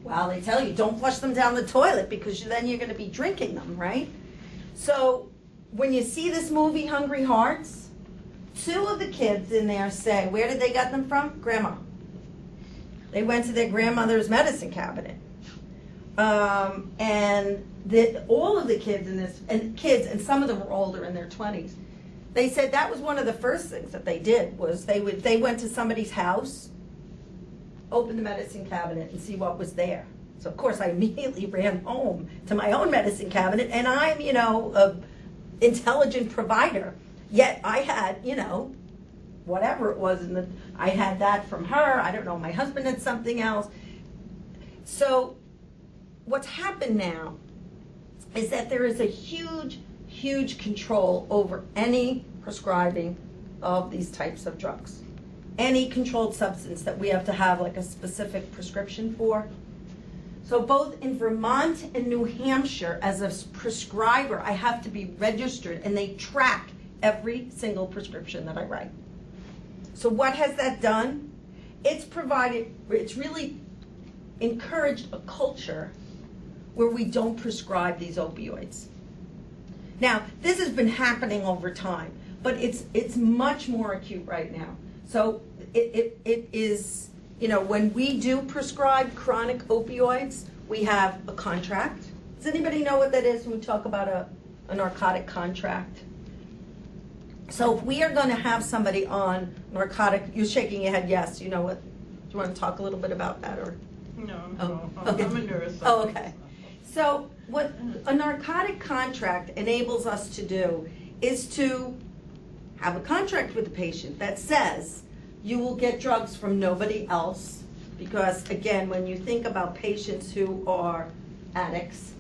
Well, they tell you don't flush them down the toilet because then you're going to be drinking them, right? So when you see this movie, Hungry Hearts, two of the kids in there say, where did they get them from? Grandma. They went to their grandmother's medicine cabinet. Um, and the, all of the kids in this, and kids, and some of them were older in their 20s, they said that was one of the first things that they did was they would they went to somebody's house, open the medicine cabinet and see what was there. So of course I immediately ran home to my own medicine cabinet, and I'm you know a intelligent provider. Yet I had, you know, whatever it was, and I had that from her. I don't know, my husband had something else. So, what's happened now is that there is a huge, huge control over any prescribing of these types of drugs. Any controlled substance that we have to have like a specific prescription for. So both in Vermont and New Hampshire, as a prescriber, I have to be registered and they track every single prescription that I write. So what has that done? It's provided, it's really encouraged a culture where we don't prescribe these opioids. Now, this has been happening over time, but it's it's much more acute right now. So it, it, it is you know, when we do prescribe chronic opioids, we have a contract. Does anybody know what that is when we talk about a, a narcotic contract? So if we are going to have somebody on narcotic, you're shaking your head, yes, you know what? Do you want to talk a little bit about that or? No, oh, oh, okay. I'm a nurse. Oh, okay. So what a narcotic contract enables us to do is to have a contract with the patient that says you will get drugs from nobody else. Because again, when you think about patients who are addicts,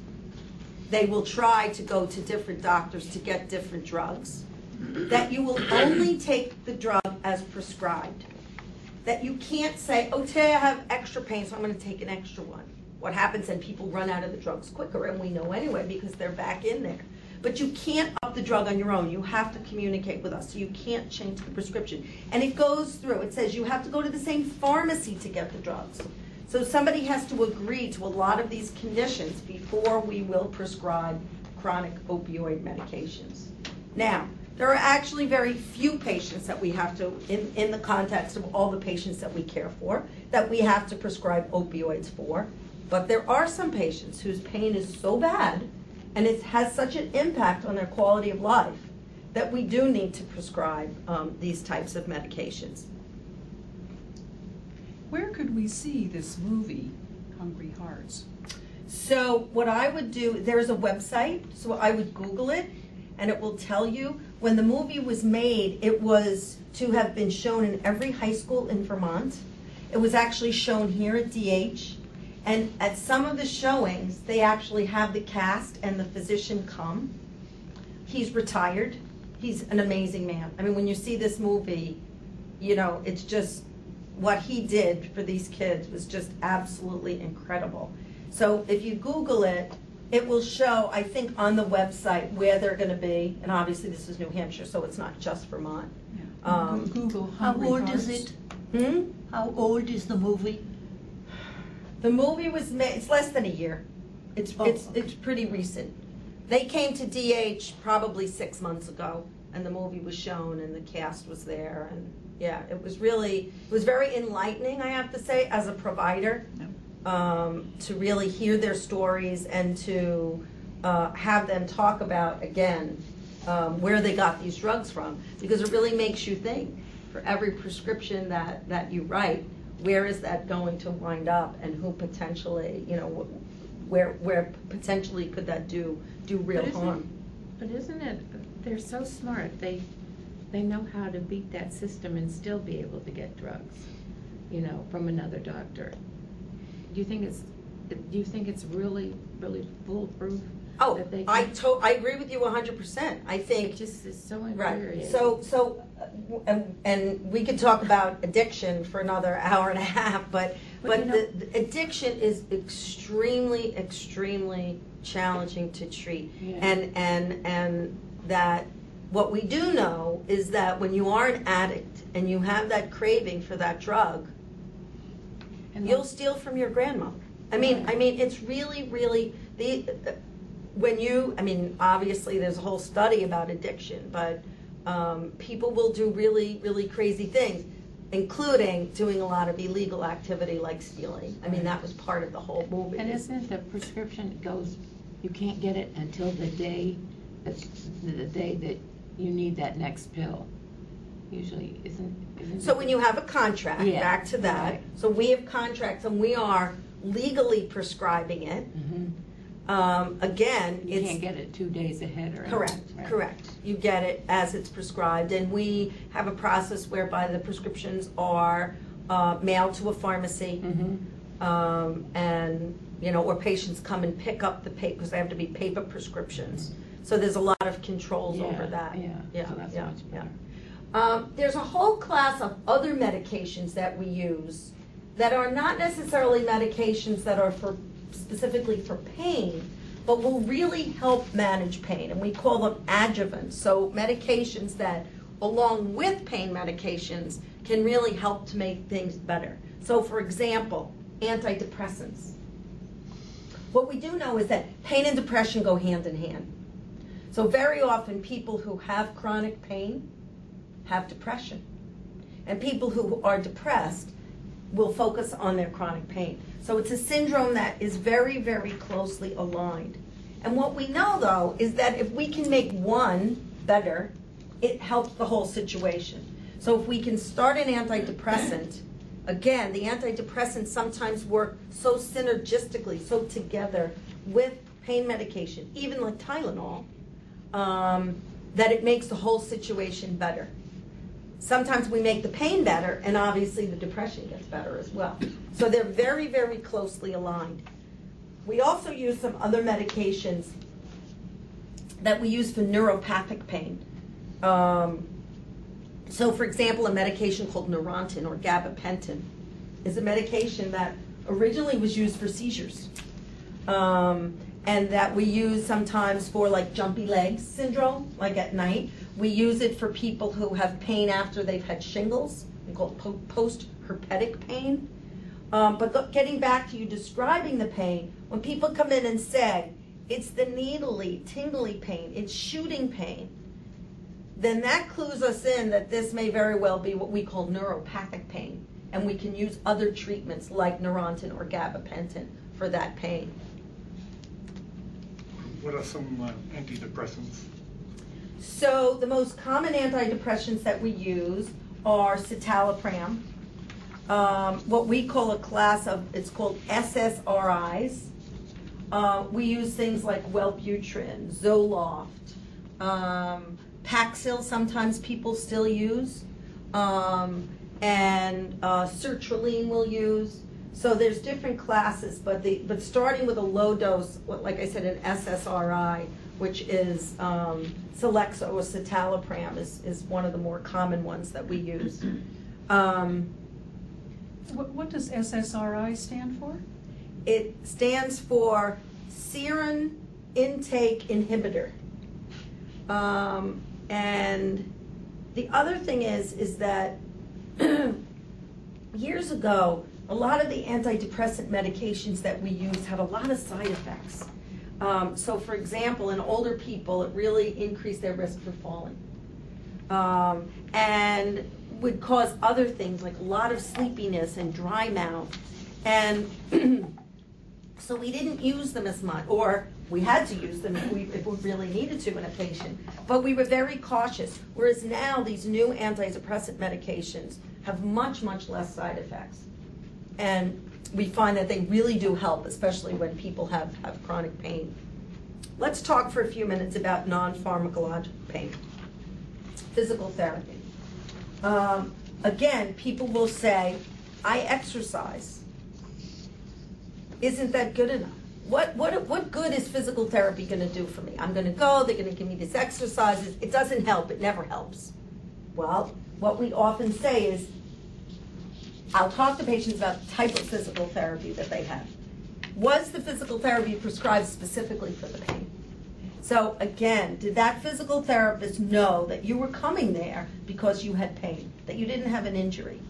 they will try to go to different doctors to get different drugs. That you will only take the drug as prescribed. That you can't say, oh, today I have extra pain, so I'm going to take an extra one. What happens then? People run out of the drugs quicker, and we know anyway because they're back in there. But you can't up the drug on your own. You have to communicate with us. So you can't change the prescription. And it goes through. It says you have to go to the same pharmacy to get the drugs. So somebody has to agree to a lot of these conditions before we will prescribe chronic opioid medications. Now, there are actually very few patients that we have to, in, in the context of all the patients that we care for, that we have to prescribe opioids for. But there are some patients whose pain is so bad and it has such an impact on their quality of life that we do need to prescribe um, these types of medications. Where could we see this movie, Hungry Hearts? So what I would do, there's a website, so I would Google it, and it will tell you. When the movie was made, it was to have been shown in every high school in Vermont. It was actually shown here at DH. And at some of the showings, they actually have the cast and the physician come. He's retired. He's an amazing man. I mean, when you see this movie, you know, it's just what he did for these kids was just absolutely incredible. So if you Google it, it will show, I think, on the website where they're going to be. And obviously, this is New Hampshire, so it's not just Vermont. Um, Google How old Hearts. is it? hmm? How old is the movie? The movie was made. It's less than a year. It's Oh, it's okay. it's pretty recent. They came to DH probably six months ago, and the movie was shown, and the cast was there, and yeah, it was really it was very enlightening. I have to say, as a provider, um, to really hear their stories and to uh, have them talk about again um, where they got these drugs from, because it really makes you think. For every prescription that that you write, where is that going to wind up, and who potentially, you know, where where potentially could that do do real But harm? But isn't it, they're so smart, they, they know how to beat that system and still be able to get drugs, you know, from another doctor. Do you think it's, do you think it's really, really foolproof? Oh, that they I to, I agree with you hundred percent. I think It just is so Right. So, so, and, and we could talk about addiction for another hour and a half, but, But but you the, know- the addiction is extremely, extremely challenging to treat. Yeah. And, and, and that, what we do know is that when you are an addict and you have that craving for that drug, And you'll the- steal from your grandmother. I mean, I mean, it's really, really the when you. I mean, obviously, there's a whole study about addiction, but um, people will do really, really crazy things, including doing a lot of illegal activity like stealing. I mean, that was part of the whole movie. And isn't the prescription goes, you can't get it until the day, that's the day that you need that next pill? Usually, isn't, isn't. So it- when you have a contract, Yeah, back to that. right. So we have contracts, and we are legally prescribing it. Mhm. Um, again, You it's can't get it two days ahead or. anything, Correct, right? correct. You get it as it's prescribed, and we have a process whereby the prescriptions are uh, mailed to a pharmacy, Mhm. um, and, you know, or patients come and pick up the paper, because they have to be paper prescriptions. So there's a lot of controls over Yeah, that. yeah, Yeah, so that's yeah, much yeah. better. Um, there's a whole class of other medications that we use that are not necessarily medications that are for specifically for pain, but will really help manage pain, and we call them adjuvants. So medications that, along with pain medications, can really help to make things better. So, for example, antidepressants. What we do know is that pain and depression go hand in hand. So very often, people who have chronic pain have depression. And people who are depressed will focus on their chronic pain. So it's a syndrome that is very, very closely aligned. And what we know, though, is that if we can make one better, it helps the whole situation. So if we can start an antidepressant, again, the antidepressants sometimes work so synergistically, so together with pain medication, even like Tylenol, um, that it makes the whole situation better. Sometimes we make the pain better, and obviously the depression gets better as well. So they're very, very closely aligned. We also use some other medications that we use for neuropathic pain. Um, so, for example, a medication called Neurontin or gabapentin is a medication that originally was used for seizures. Um, and that we use sometimes for like jumpy legs syndrome, like at night. We use it for people who have pain after they've had shingles, we call it po- post-herpetic pain. Um, but go- getting back to you describing the pain, when people come in and say, it's the needly, tingly pain, it's shooting pain, then that clues us in that this may very well be what we call neuropathic pain. And we can use other treatments like Neurontin or gabapentin for that pain. What are some uh, antidepressants? So the most common antidepressants that we use are citalopram, um, what we call a class of, it's called SSRIs. Uh, we use things like Wellbutrin, Zoloft, um, Paxil, sometimes people still use, um, and uh, sertraline we'll use. So there's different classes, but the but starting with a low dose, like I said, an SSRI, which is um, Celexa or citalopram, is, is one of the more common ones that we use. Um, What, what does SSRI stand for? it stands for serum intake inhibitor. Um, and the other thing is, is that years ago, a lot of the antidepressant medications that we use had a lot of side effects. Um, so, for example, in older people, it really increased their risk for falling. Um, and would cause other things like a lot of sleepiness and dry mouth. And so we didn't use them as much, or we had to use them if we, if we really needed to in a patient. But we were very cautious. Whereas now, these new antidepressant medications have much, much less side effects. And we find that they really do help, especially when people have, have chronic pain. Let's talk for a few minutes about non pharmacological pain, physical therapy. Um, again, people will say, I exercise. Isn't that good enough? What, what, what good is physical therapy going to do for me? I'm going to go, they're going to give me these exercises. It doesn't help, it never helps. Well, what we often say is, I'll talk to patients about the type of physical therapy that they have. Was the physical therapy prescribed specifically for the pain? So again, did that physical therapist know that you were coming there because you had pain, that you didn't have an injury?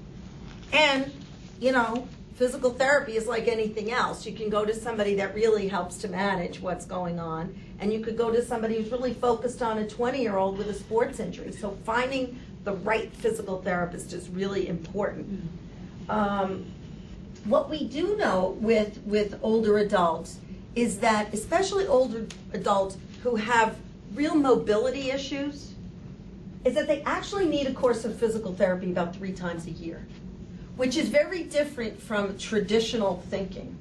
And, you know, physical therapy is like anything else. You can go to somebody that really helps to manage what's going on, and you could go to somebody who's really focused on a 20 year old with a sports injury. So finding the right physical therapist is really important. Mm-hmm. Um, what we do know with, with older adults is that, especially older adults who have real mobility issues, is that they actually need a course of physical therapy about three times a year, which is very different from traditional thinking.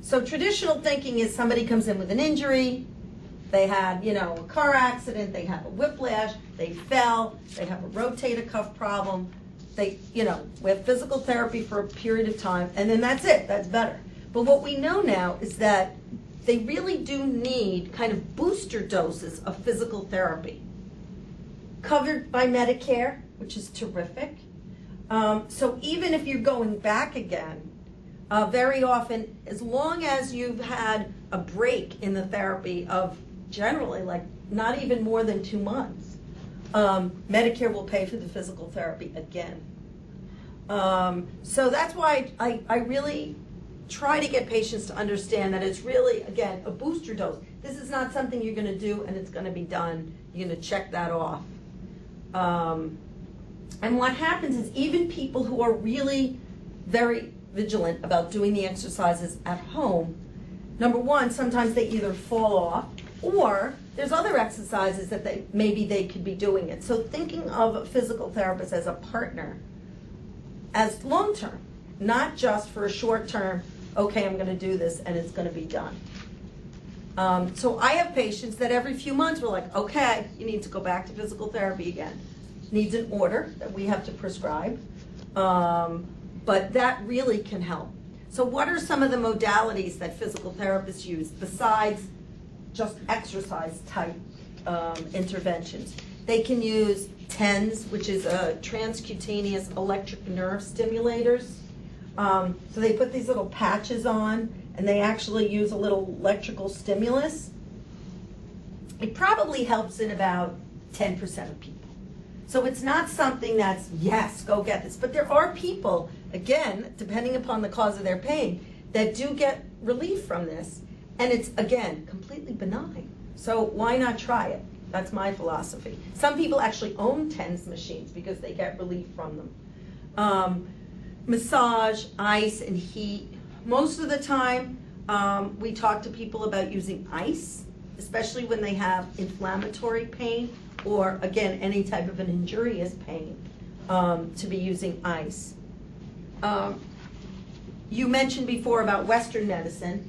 So, traditional thinking is somebody comes in with an injury, they had, you know, a car accident, they have a whiplash, they fell, they have a rotator cuff problem, they, you know, we have physical therapy for a period of time, and then that's it, that's better. But what we know now is that they really do need kind of booster doses of physical therapy. Covered by Medicare, which is terrific. Um, so even if you're going back again, uh, very often, as long as you've had a break in the therapy of generally like not even more than two months, um, Medicare will pay for the physical therapy again. Um, so that's why I, I really try to get patients to understand that it's really, again, a booster dose. This is not something you're going to do and it's going to be done. You're going to check that off. Um, and what happens is even people who are really very vigilant about doing the exercises at home, number one, sometimes they either fall off or there's other exercises that they maybe they could be doing it. So thinking of a physical therapist as a partner as long term, not just for a short term, okay, I'm going to do this and it's going to be done. Um, so I have patients that every few months we're like, okay, you need to go back to physical therapy again. Needs an order that we have to prescribe, um, but that really can help. So, what are some of the modalities that physical therapists use besides just exercise type um, interventions? They can use TENS, which is a transcutaneous electric nerve stimulators. Um, so they put these little patches on, and they actually use a little electrical stimulus, it probably helps in about 10% of people. So it's not something that's, yes, go get this. But there are people, again, depending upon the cause of their pain, that do get relief from this. And it's, again, completely benign. So why not try it? That's my philosophy. Some people actually own TENS machines because they get relief from them. Um, massage, ice, and heat. Most of the time, um, we talk to people about using ice, especially when they have inflammatory pain or, again, any type of an injurious pain, um, to be using ice. Um, you mentioned before about Western medicine.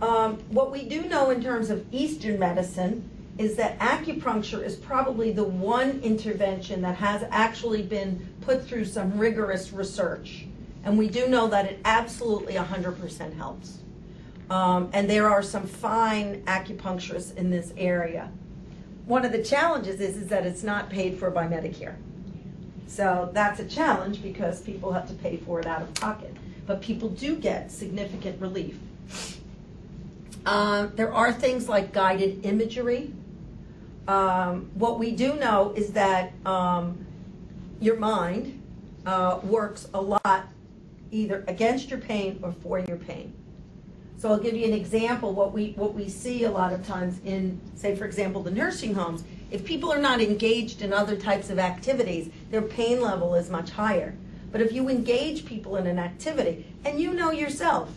Um, what we do know in terms of Eastern medicine is that acupuncture is probably the one intervention that has actually been put through some rigorous research. And we do know that it absolutely 100% helps. Um, and there are some fine acupuncturists in this area. One of the challenges is, is that it's not paid for by Medicare. So that's a challenge because people have to pay for it out of pocket. But people do get significant relief. Um, there are things like guided imagery. Um, what we do know is that um, your mind uh, works a lot either against your pain or for your pain. So I'll give you an example. What we what we see a lot of times in, say, for example, the nursing homes. If people are not engaged in other types of activities, their pain level is much higher. But if you engage people in an activity, and you know yourself,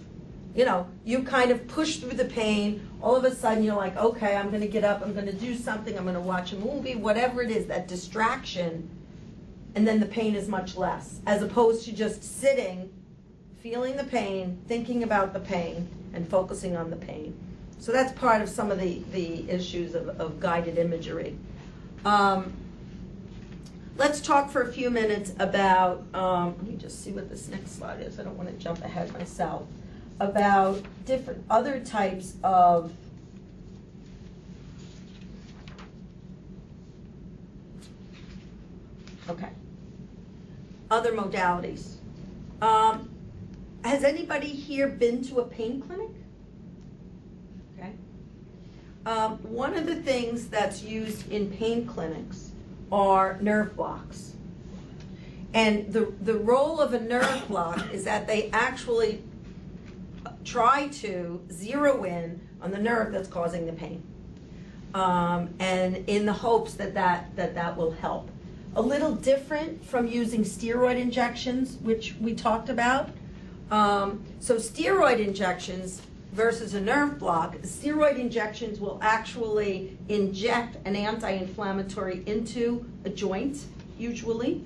you know, you kind of push through the pain. All of a sudden, you're like, okay, I'm going to get up. I'm going to do something. I'm going to watch a movie, whatever it is, that distraction. And then the pain is much less, as opposed to just sitting, feeling the pain, thinking about the pain, and focusing on the pain. So that's part of some of the, the issues of, of guided imagery. Um, let's talk for a few minutes about, um, let me just see what this next slide is. I don't want to jump ahead myself about different other types of okay. Other modalities. Um, has anybody here been to a pain clinic? Okay. Um, one of the things that's used in pain clinics are nerve blocks. And the, the role of a nerve block is that they actually try to zero in on the nerve that's causing the pain. Um, and in the hopes that that, that that will help. A little different from using steroid injections, which we talked about. Um, so steroid injections versus a nerve block, steroid injections will actually inject an anti-inflammatory into a joint, usually.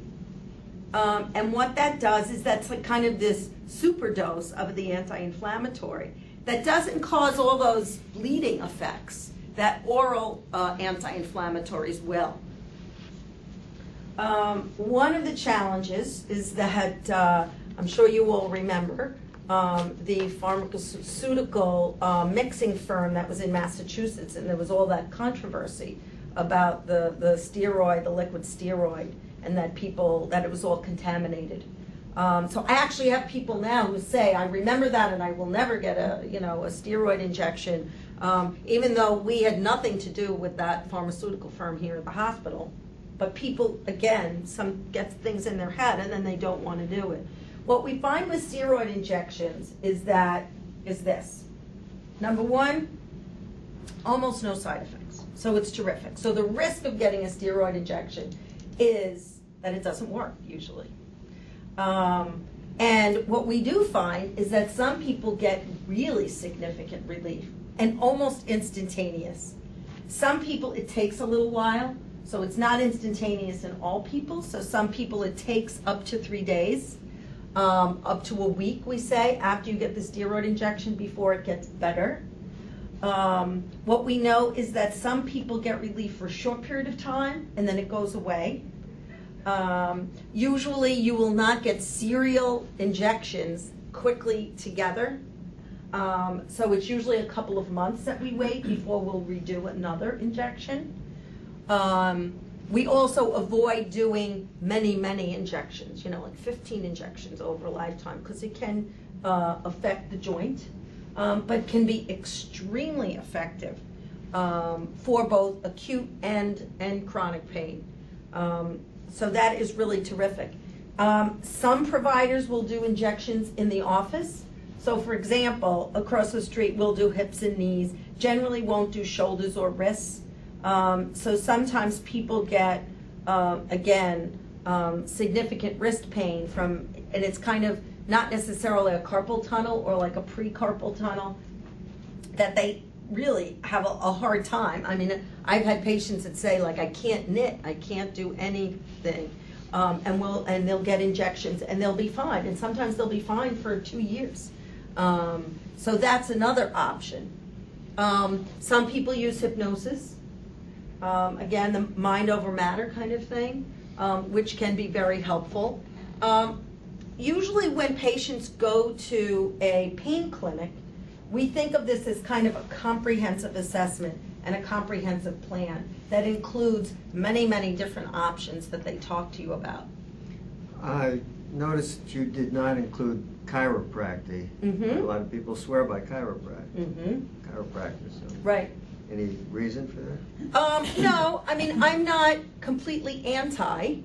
Um, and what that does is that's like kind of this super dose of the anti-inflammatory that doesn't cause all those bleeding effects that oral uh, anti-inflammatories will. Um, one of the challenges is that uh, I'm sure you all remember um, the pharmaceutical uh, mixing firm that was in Massachusetts, and there was all that controversy about the, the steroid, the liquid steroid, and that people that it was all contaminated. Um, so I actually have people now who say, I remember that and I will never get a, you know, a steroid injection, um, even though we had nothing to do with that pharmaceutical firm here at the hospital. But people, again, some get things in their head and then they don't want to do it. What we find with steroid injections is that, is this. Number one, almost no side effects. So it's terrific. So the risk of getting a steroid injection is that it doesn't work usually. Um, and what we do find is that some people get really significant relief and almost instantaneous. Some people it takes a little while, so it's not instantaneous in all people. So some people it takes up to three days, um, up to a week, we say, after you get the steroid injection before it gets better. Um, what we know is that some people get relief for a short period of time and then it goes away. Um, usually, you will not get serial injections quickly together. Um, so it's usually a couple of months that we wait before we'll redo another injection. Um, we also avoid doing many, many injections, you know, like 15 injections over a lifetime, because it can uh, affect the joint. um, but can be extremely effective um, for both acute and, and chronic pain. Um, so that is really terrific. Um, some providers will do injections in the office. So, for example, across the street, we'll do hips and knees, generally won't do shoulders or wrists. Um, so, sometimes people get, um, again, um, significant wrist pain from, and it's kind of not necessarily a carpal tunnel or like a pre-carpal tunnel, that they really have a, a hard time. I mean, I've had patients that say like, I can't knit, I can't do anything, um, and will and they'll get injections and they'll be fine. And sometimes they'll be fine for two years. Um, so that's another option. Um, some people use hypnosis. Um, again, the mind over matter kind of thing, um, which can be very helpful. Um, usually, when patients go to a pain clinic, we think of this as kind of a comprehensive assessment and a comprehensive plan that includes many, many different options that they talk to you about. I noticed you did not include chiropractic. Mhm. A lot of people swear by chiropractic, Mm-hmm. chiropractic, so. Right. Any reason for that? Um, no, I mean, I'm not completely anti.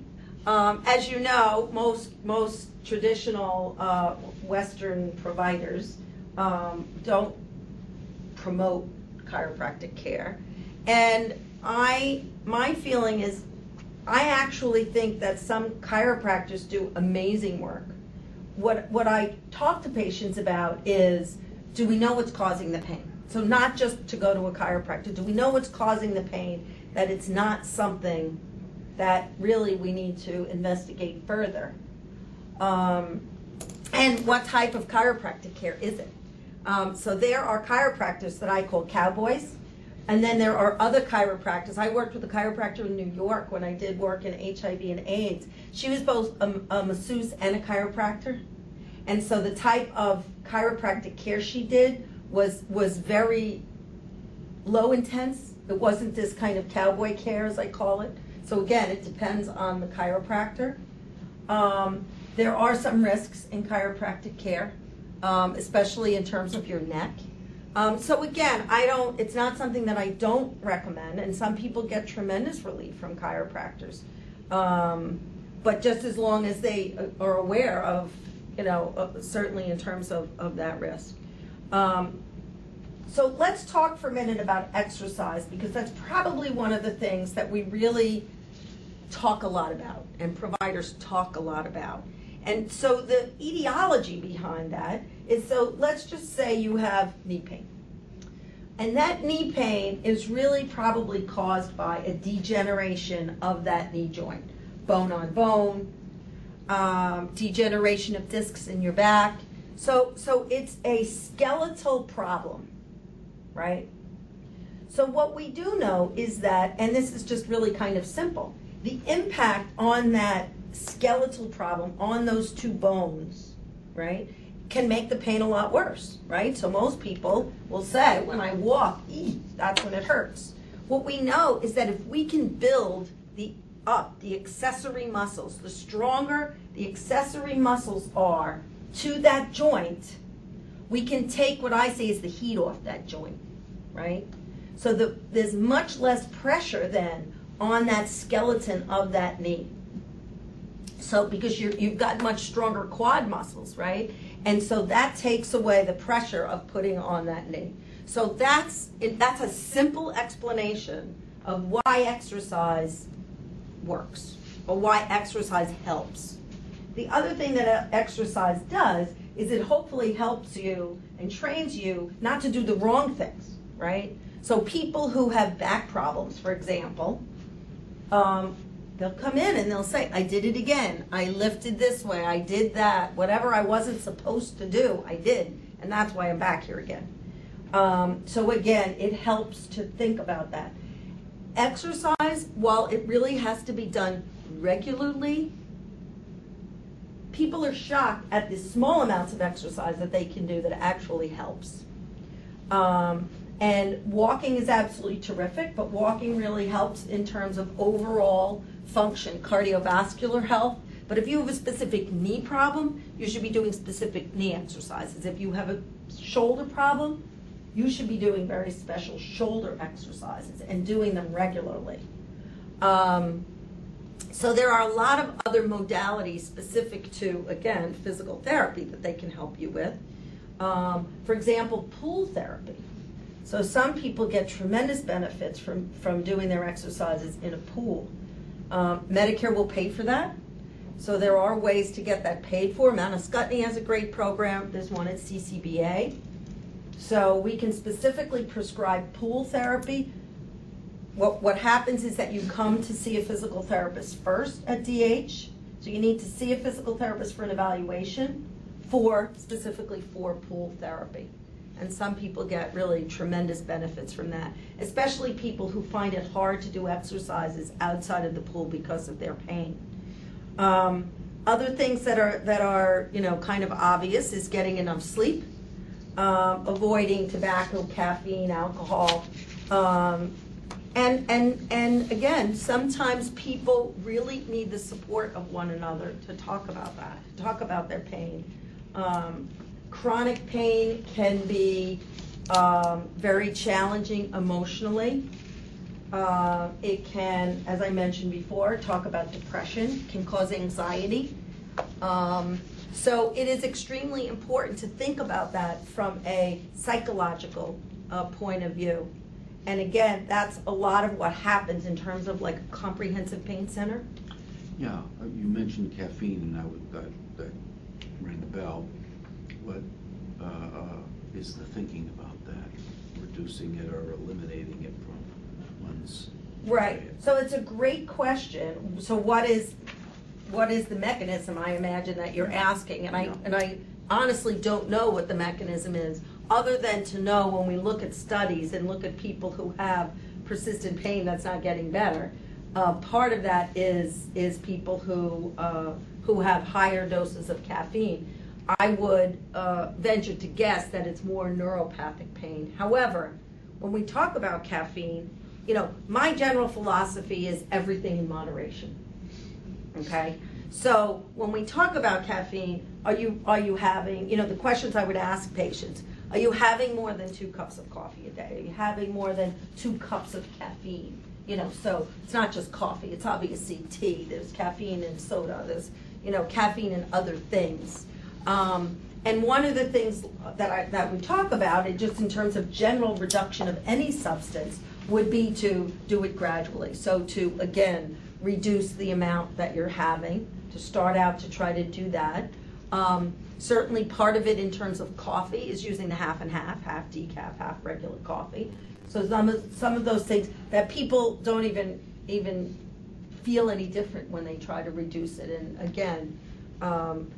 Um, as you know, most, most traditional, uh, Western providers, um, don't promote chiropractic care. And I, my feeling is, I actually think that some chiropractors do amazing work. What, what I talk to patients about is, do we know what's causing the pain? So not just to go to a chiropractor, do we know what's causing the pain? That it's not something that really we need to investigate further. Um, and what type of chiropractic care is it? Um, so there are chiropractors that I call cowboys, and then there are other chiropractors. I worked with a chiropractor in New York when I did work in HIV and AIDS. She was both a, a masseuse and a chiropractor, and so the type of chiropractic care she did was was very low intense. It wasn't this kind of cowboy care, as I call it. So again, it depends on the chiropractor. Um, there are some risks in chiropractic care, um, especially in terms of your neck. Um, so again, I don't. It's not something that I don't recommend, and some people get tremendous relief from chiropractors. Um, but just as long as they are aware of, you know, uh, certainly in terms of, of that risk. Um, so let's talk for a minute about exercise because that's probably one of the things that we really talk a lot about and providers talk a lot about. And so the etiology behind that is so let's just say you have knee pain. And that knee pain is really probably caused by a degeneration of that knee joint, bone on bone, um, degeneration of discs in your back. So, so it's a skeletal problem, right? So what we do know is that, and this is just really kind of simple, the impact on that skeletal problem, on those two bones, right, can make the pain a lot worse, right? So most people will say, when I walk, that's when it hurts. What we know is that if we can build the up the accessory muscles, the stronger the accessory muscles are to that joint, we can take what I say is the heat off that joint, right? So the, there's much less pressure then on that skeleton of that knee. So because you you've got much stronger quad muscles, right? And so that takes away the pressure of putting on that knee. So that's it, that's a simple explanation of why exercise works or why exercise helps. The other thing that uh, exercise does is it hopefully helps you and trains you not to do the wrong things, right? So people who have back problems, for example, um, they'll come in and they'll say, I did it again. I lifted this way. I did that. Whatever I wasn't supposed to do, I did. And that's why I'm back here again. Um, so again, it helps to think about that. Exercise, while it really has to be done regularly, people are shocked at the small amounts of exercise that they can do that actually helps. Um, and walking is absolutely terrific, but walking really helps in terms of overall function, cardiovascular health. But if you have a specific knee problem, you should be doing specific knee exercises. If you have a shoulder problem, you should be doing very special shoulder exercises and doing them regularly. Um, so there are a lot of other modalities specific to, again, physical therapy that they can help you with. Um, for example, pool therapy. So some people get tremendous benefits from, from doing their exercises in a pool. Um, Medicare will pay for that. So there are ways to get that paid for. Mount Ascutney has a great program. There's one at CCBA. So we can specifically prescribe pool therapy. What, what happens is that you come to see a physical therapist first at DH. So you need to see a physical therapist for an evaluation for, specifically for pool therapy. And some people get really tremendous benefits from that, especially people who find it hard to do exercises outside of the pool because of their pain. Um, other things that are that are you know kind of obvious is getting enough sleep, um, avoiding tobacco, caffeine, alcohol, um, and and and again, sometimes people really need the support of one another to talk about that, talk about their pain. Um, chronic pain can be um, very challenging emotionally. Uh, it can, as I mentioned before, talk about depression, can cause anxiety. Um, so it is extremely important to think about that from a psychological uh, point of view. And again, that's a lot of what happens in terms of like a comprehensive pain center. Yeah, uh, you mentioned caffeine, and I would, that, that rang the bell. What uh, uh, is the thinking about that? Reducing it or eliminating it from one's Right. diet? So it's a great question. So what is, what is the mechanism, I imagine, that you're asking? And I, Yeah. and I honestly don't know what the mechanism is, other than to know when we look at studies and look at people who have persistent pain that's not getting better. Uh, part of that is, is people who, uh, who have higher doses of caffeine. I would uh, venture to guess that it's more neuropathic pain. However, when we talk about caffeine, you know, my general philosophy is everything in moderation. Okay? So when we talk about caffeine, are you are you having, you know, the questions I would ask patients, are you having more than two cups of coffee a day? Are you having more than two cups of caffeine? You know, so it's not just coffee, it's obviously tea, there's caffeine in soda, there's, you know, caffeine in other things. Um, and one of the things that I, that we talk about, and just in terms of general reduction of any substance, would be to do it gradually. So to, again, reduce the amount that you're having, to start out to try to do that. Um, certainly part of it in terms of coffee is using the half and half, half decaf, half regular coffee. So some of, some of those things that people don't even, even feel any different when they try to reduce it. And again, um,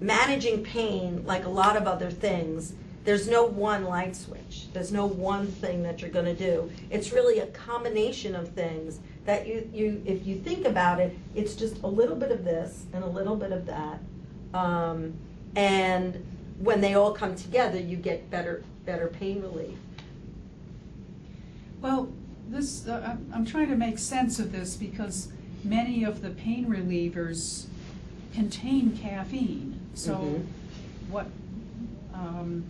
managing pain, like a lot of other things, there's no one light switch. There's no one thing that you're going to do. It's really a combination of things that you, you, if you think about it, it's just a little bit of this and a little bit of that. Um, and when they all come together, you get better, better pain relief. Well, this, uh, I'm- I'm trying to make sense of this because many of the pain relievers contain caffeine. So Mhm. what, um,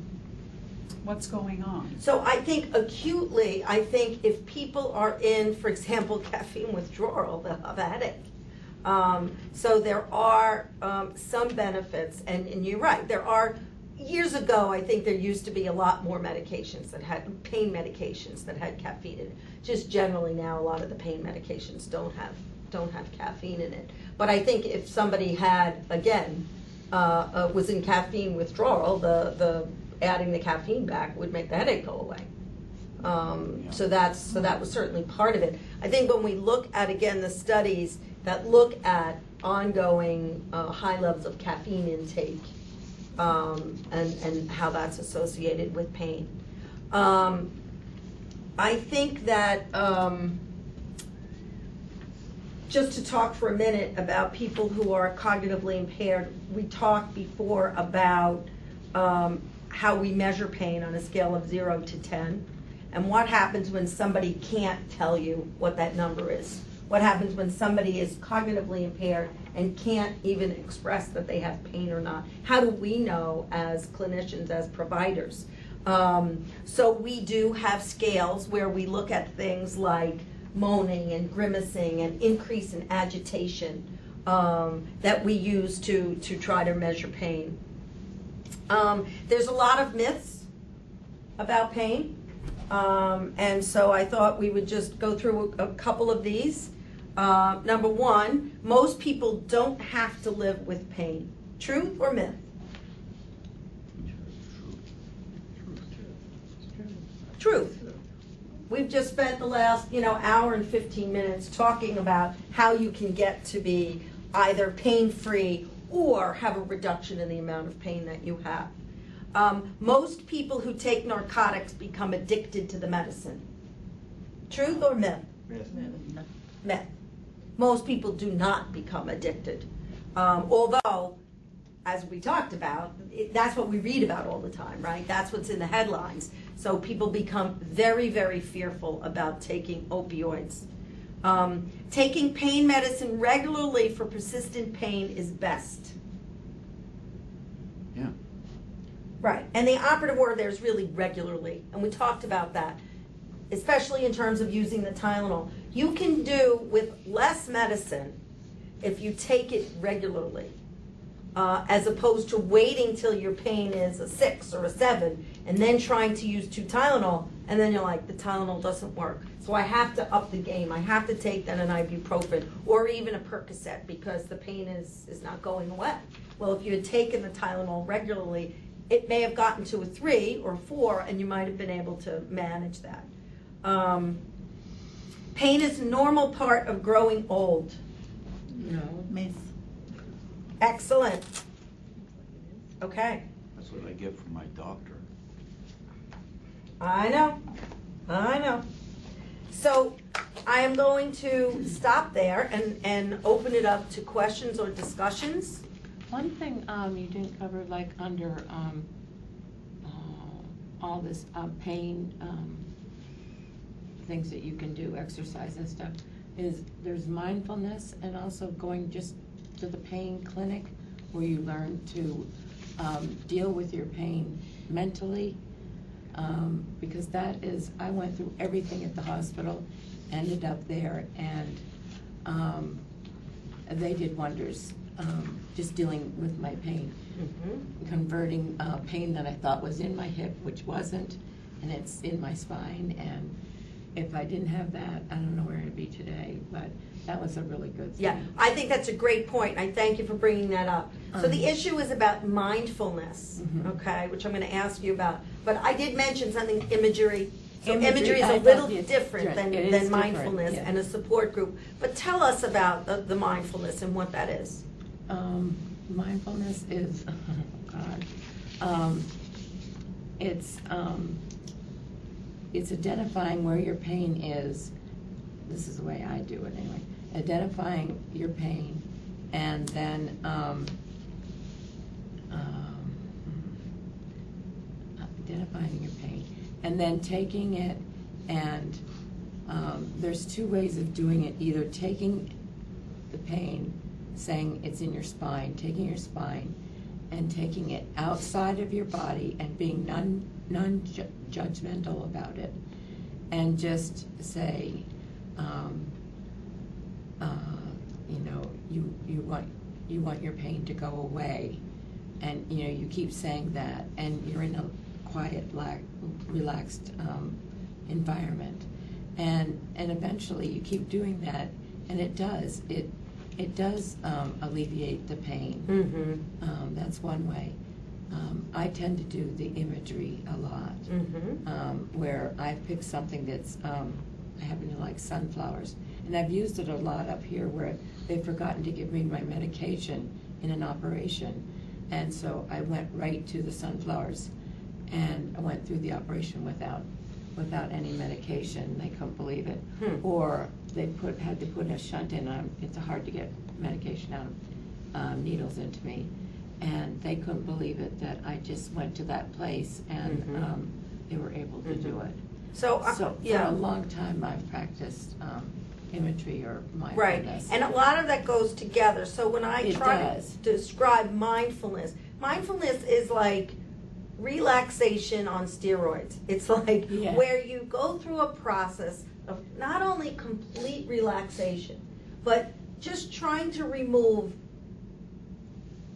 what's going on? So I think acutely, I think if people are in, for example, caffeine withdrawal, they'll have a headache. Um, so there are um, some benefits, and, and you're right. There are years ago. I think there used to be a lot more medications that had pain medications that had caffeine in it. Just generally now, a lot of the pain medications don't have don't have caffeine in it. But I think if somebody had again uh, uh, was in caffeine withdrawal, the the adding the caffeine back would make the headache go away. Um, Yeah. So that's so that was certainly part of it. I think when we look at again the studies that look at ongoing uh, high levels of caffeine intake um, and and how that's associated with pain, um, I think that. Just to talk for a minute about people who are cognitively impaired, we talked before about um, how we measure pain on a scale of zero to 10, and what happens when somebody can't tell you what that number is. what happens when somebody is cognitively impaired and can't even express that they have pain or not? How do we know as clinicians, as providers? Um, so we do have scales where we look at things like moaning and grimacing and increase in agitation um, that we use to, to try to measure pain. Um, there's a lot of myths about pain. Um, and so I thought we would just go through a, a couple of these. Uh, number one, most people don't have to live with pain. Truth or myth? Truth. We've just spent the last, you know, hour and 15 minutes talking about how you can get to be either pain-free or have a reduction in the amount of pain that you have. Um, most people who take narcotics become addicted to the medicine. Truth or myth? Myth. Most people do not become addicted. Um, although, as we talked about, it, that's what we read about all the time, right? That's what's in the headlines. So people become very, very fearful about taking opioids. Um, taking pain medicine regularly for persistent pain is best. Yeah. Right, and the operative word there is really regularly, and we talked about that, especially in terms of using the Tylenol. You can do with less medicine if you take it regularly, uh, as opposed to waiting till your pain is a six or a seven and then trying to use two Tylenol, and then you're like, the Tylenol doesn't work. So I have to up the game. I have to take then an ibuprofen or even a Percocet because the pain is, is not going away. Well, if you had taken the Tylenol regularly, it may have gotten to a three or four, and you might have been able to manage that. Um, pain is a normal part of growing old. No. Myth. Excellent. Okay. That's what I get from my doctor. I know. I know. So I am going to stop there and, and open it up to questions or discussions. One thing um, you didn't cover, like under um, uh, all this uh, pain um, things that you can do, exercise and stuff, is there's mindfulness and also going just to the pain clinic where you learn to um, deal with your pain mentally. Um, because that is, I went through everything at the hospital, ended up there, and um, they did wonders um, just dealing with my pain, converting uh, pain that I thought was in my hip, which wasn't, and it's in my spine. And if I didn't have that, I don't know where I'd be today. But that was a really good thing. Yeah, I think that's a great point. I thank you for bringing that up. So the Um, issue is about mindfulness, Mhm. okay, which I'm going to ask you about. But I did mention something imagery. So Imagery, imagery is a little different than, different. It is than different, mindfulness yeah. and a support group. But tell us about the, the mindfulness and what that is. Um, mindfulness is, oh God, um, it's, um, it's identifying where your pain is. This is the way I do it anyway. Identifying your pain and then, um, um, identifying your pain and then taking it and, um, there's two ways of doing it. Either taking the pain, saying it's in your spine, taking your spine and taking it outside of your body and being non, non-judgmental about it. And just say, um, uh, you know, you, you want, you want your pain to go away. And, you know, you keep saying that and you're in a quiet, la- relaxed, um, environment. And, and eventually you keep doing that and it does, it, it does um, alleviate the pain. Mm-hmm. Um, that's one way. Um, I tend to do the imagery a lot, Mm-hmm. um, where I've picked something that's, um, I happen to like sunflowers, and I've used it a lot up here where they've forgotten to give me my medication in an operation, and so I went right to the sunflowers, and I went through the operation without, without any medication. They couldn't believe it, Hmm. or they put had to put a shunt in. Um, it's hard to get medication out of um, needles into me, and they couldn't believe it that I just went to that place and Mhm. um, they were able to do it. So, uh, So for yeah. a long time, I've practiced um, psychometry or Right, mindfulness. and a lot of that goes together. So when I It try does. to describe mindfulness, mindfulness is like relaxation on steroids. It's like Yeah. where you go through a process of not only complete relaxation, but just trying to remove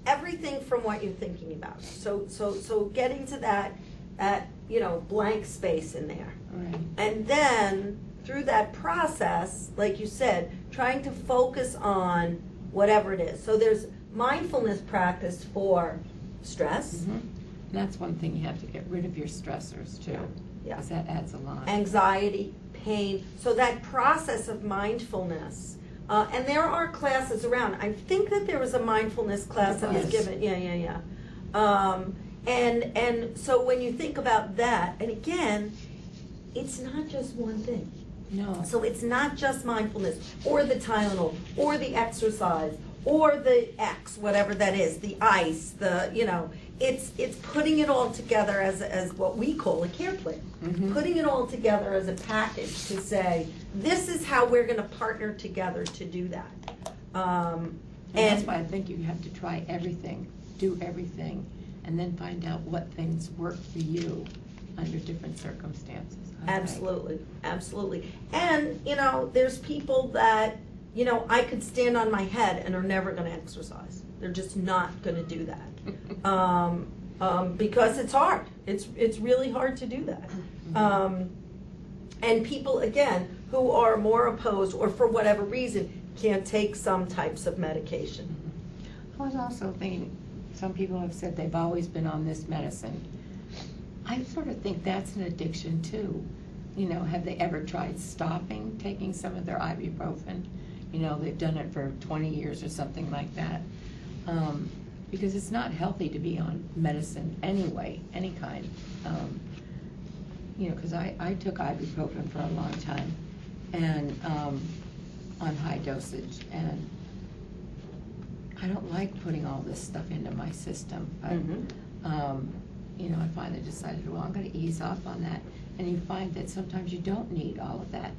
everything from what you're thinking about. So so so getting to that that you know blank space in there. Right. And then through that process, like you said, trying to focus on whatever it is. So there's mindfulness practice for stress, Mhm. That's one thing, you have to get rid of your stressors too. Yeah. Because that adds a lot. anxiety, pain. So that process of mindfulness. Uh, and there are classes around. I think that there was a mindfulness class that was given. Yeah, yeah, yeah. Um, and and so when you think about that, and again, it's not just one thing. No. So it's not just mindfulness or the Tylenol or the exercise or the X, whatever that is, the ice, the, you know, it's, it's putting it all together as, as what we call a care plan. Mhm. Putting it all together as a package to say, this is how we're gonna partner together to do that. Um, And that's why I think you have to try everything, do everything, and then find out what things work for you under different circumstances. I think. Absolutely, absolutely. And, you know, there's people that, you know, I could stand on my head and are never gonna exercise. They're just not gonna do that. Um, um, because it's hard. It's, it's really hard to do that. Um, and people, again, who are more opposed or for whatever reason, can't take some types of medication. I was also thinking, some people have said they've always been on this medicine. I sort of think that's an addiction too. You know, have they ever tried stopping taking some of their ibuprofen? You know, they've done it for twenty years or something like that. Um, because it's not healthy to be on medicine anyway, any kind. Um, you know, because I, I took ibuprofen for a long time and, um, on high dosage and I don't like putting all this stuff into my system, but, Mhm. um, you know, I finally decided, well, I'm gonna ease off on that. And you find that sometimes you don't need all of that.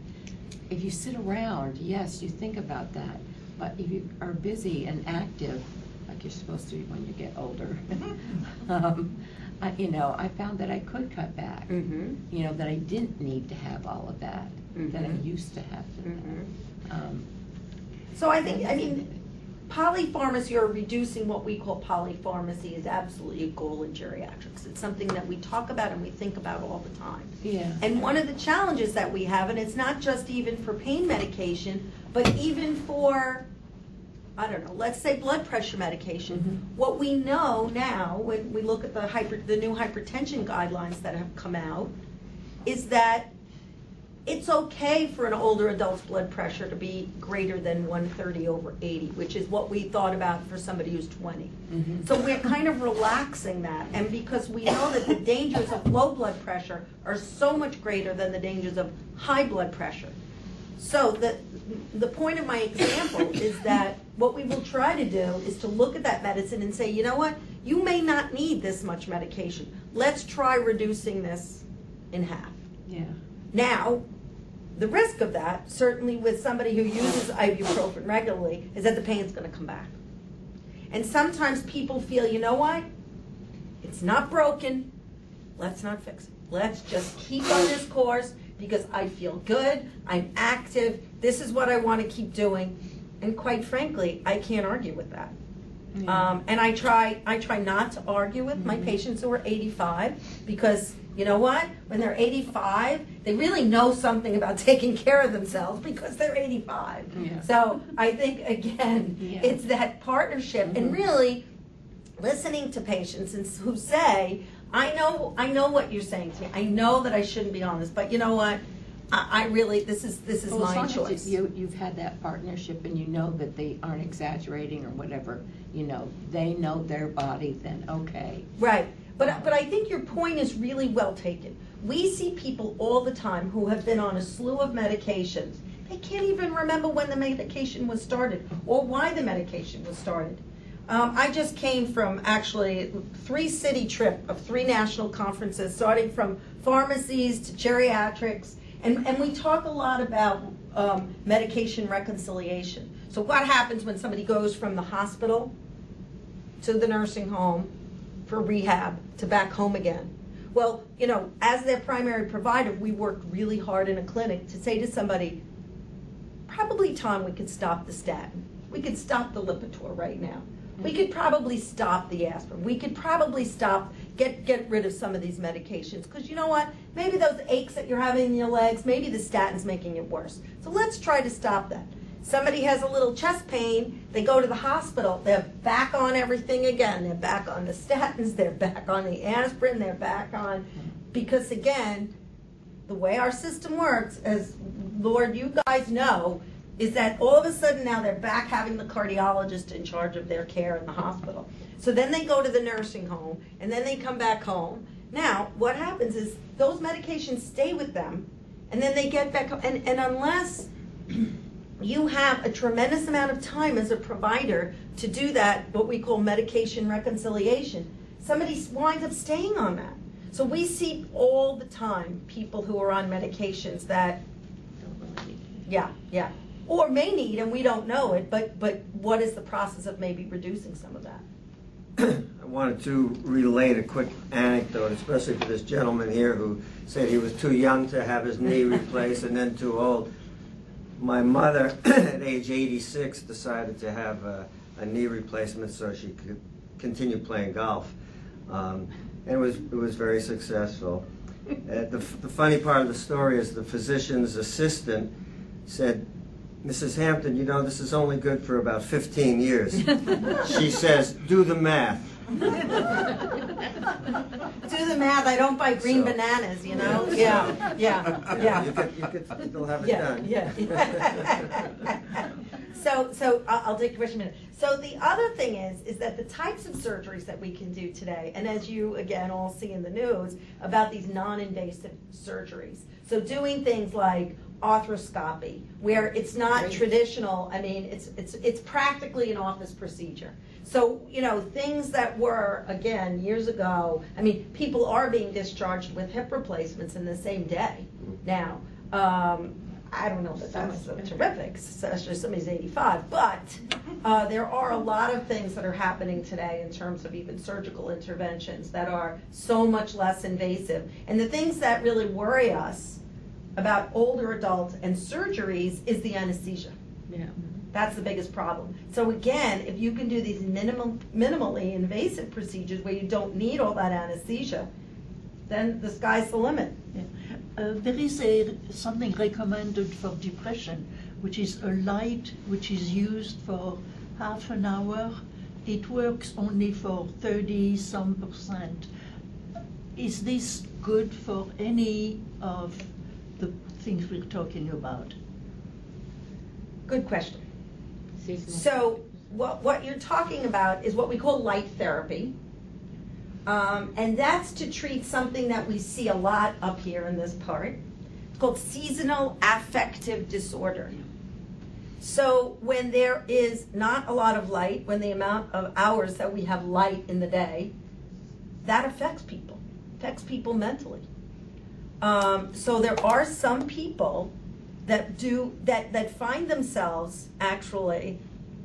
If you sit around, yes, you think about that, but if you are busy and active, like you're supposed to be when you get older, um, I, you know, I found that I could cut back. Mm-hmm. You know, that I didn't need to have all of that, that I Mhm. used to have to Mhm. have. Um, So I think, I mean, polypharmacy or reducing what we call polypharmacy is absolutely a goal in geriatrics. It's something that we talk about and we think about all the time. Yeah. And one of the challenges that we have, and it's not just even for pain medication, but even for, I don't know, let's say blood pressure medication. Mhm. What we know now, when we look at the hyper, the new hypertension guidelines that have come out, is that it's okay for an older adult's blood pressure to be greater than 130 over 80, which is what we thought about for somebody who's 20. Mhm. So we're kind of relaxing that, and because we know that the dangers of low blood pressure are so much greater than the dangers of high blood pressure. So the, the point of my example is that what we will try to do is to look at that medicine and say, you know what, you may not need this much medication. Let's try reducing this in half. Yeah. Now, the risk of that, certainly with somebody who uses ibuprofen regularly, is that the pain's gonna come back. And sometimes people feel, you know what? It's not broken, let's not fix it. Let's just keep on this course because I feel good, I'm active, this is what I wanna keep doing. And quite frankly, I can't argue with that. Yeah. Um, and I try, I try not to argue with my Mhm. patients who are 85 because you know what? When they're 85, they really know something about taking care of themselves because they're 85. Yeah. So I think again, Yeah. it's that partnership and Mhm. really listening to patients and who say, "I know, I know what you're saying to me. I know that I shouldn't be on this, but you know what? I, I really, this is this is Well, my choice." You, you've had that partnership and you know that they aren't exaggerating or whatever, you know, they know their body, then okay. Right, but, but I think your point is really well taken. We see people all the time who have been on a slew of medications. They can't even remember when the medication was started or why the medication was started. Um, I just came from actually three city trip of three national conferences, starting from pharmacies to geriatrics, and, and we talk a lot about um, medication reconciliation. So what happens when somebody goes from the hospital to the nursing home for rehab to back home again? Well, you know, as their primary provider, we worked really hard in a clinic to say to somebody, probably Tom, we could stop the statin. We could stop the Lipitor right now. We could probably stop the aspirin. We could probably stop, get, get rid of some of these medications. Because you know what? Maybe those aches that you're having in your legs, maybe the statin's making it worse. So let's try to stop that. Somebody has a little chest pain, they go to the hospital, they're back on everything again. They're back on the statins, they're back on the aspirin, they're back on, because again, the way our system works, as Lord, you guys know, is that all of a sudden now they're back having the cardiologist in charge of their care in the hospital. So then they go to the nursing home and then they come back home. Now, what happens is those medications stay with them and then they get back, and, and unless you have a tremendous amount of time as a provider to do that, what we call medication reconciliation, somebody winds up staying on that. So we see all the time people who are on medications that yeah, yeah. Or may need, and we don't know it, but, but what is the process of maybe reducing some of that? I wanted to relate a quick anecdote, especially for this gentleman here who said he was too young to have his knee replaced and then too old. My mother, at age 86, decided to have a, a knee replacement so she could continue playing golf. Um, and it was, it was very successful. Uh, the, the funny part of the story is the physician's assistant said, Mrs. Hampton, you know, this is only good for about 15 years. she says, do the math. Do the math, I don't buy green So- bananas, you know? Yeah, yeah, yeah. You could, you could still have it Yeah, done. yeah. So, so I'll, I'll take your question in a minute. So the other thing is, is that the types of surgeries that we can do today, and as you again all see in the news about these non-invasive surgeries. So doing things like arthroscopy, where it's not Great. traditional. I mean, it's it's it's practically an office procedure. So you know things that were again years ago. I mean, people are being discharged with hip replacements in the same day now. Um, I don't know that that's so terrific, especially somebody's 85, but uh, there are a lot of things that are happening today in terms of even surgical interventions that are so much less invasive. And the things that really worry us about older adults and surgeries is the anesthesia. Yeah. That's the biggest problem. So again, if you can do these minimal, minimally invasive procedures where you don't need all that anesthesia, then the sky's the limit. Uh, there is a, something recommended for depression, which is a light which is used for half an hour. It works only for 30 some percent. Is this good for any of the things we're talking about? Good question. Seasonal. So what, what you're talking about is what we call light therapy. Um, and that's to treat something that we see a lot up here in this part. It's called seasonal affective disorder. So when there is not a lot of light, when the amount of hours that we have light in the day, that affects people, affects people mentally. Um, so there are some people that do that that find themselves actually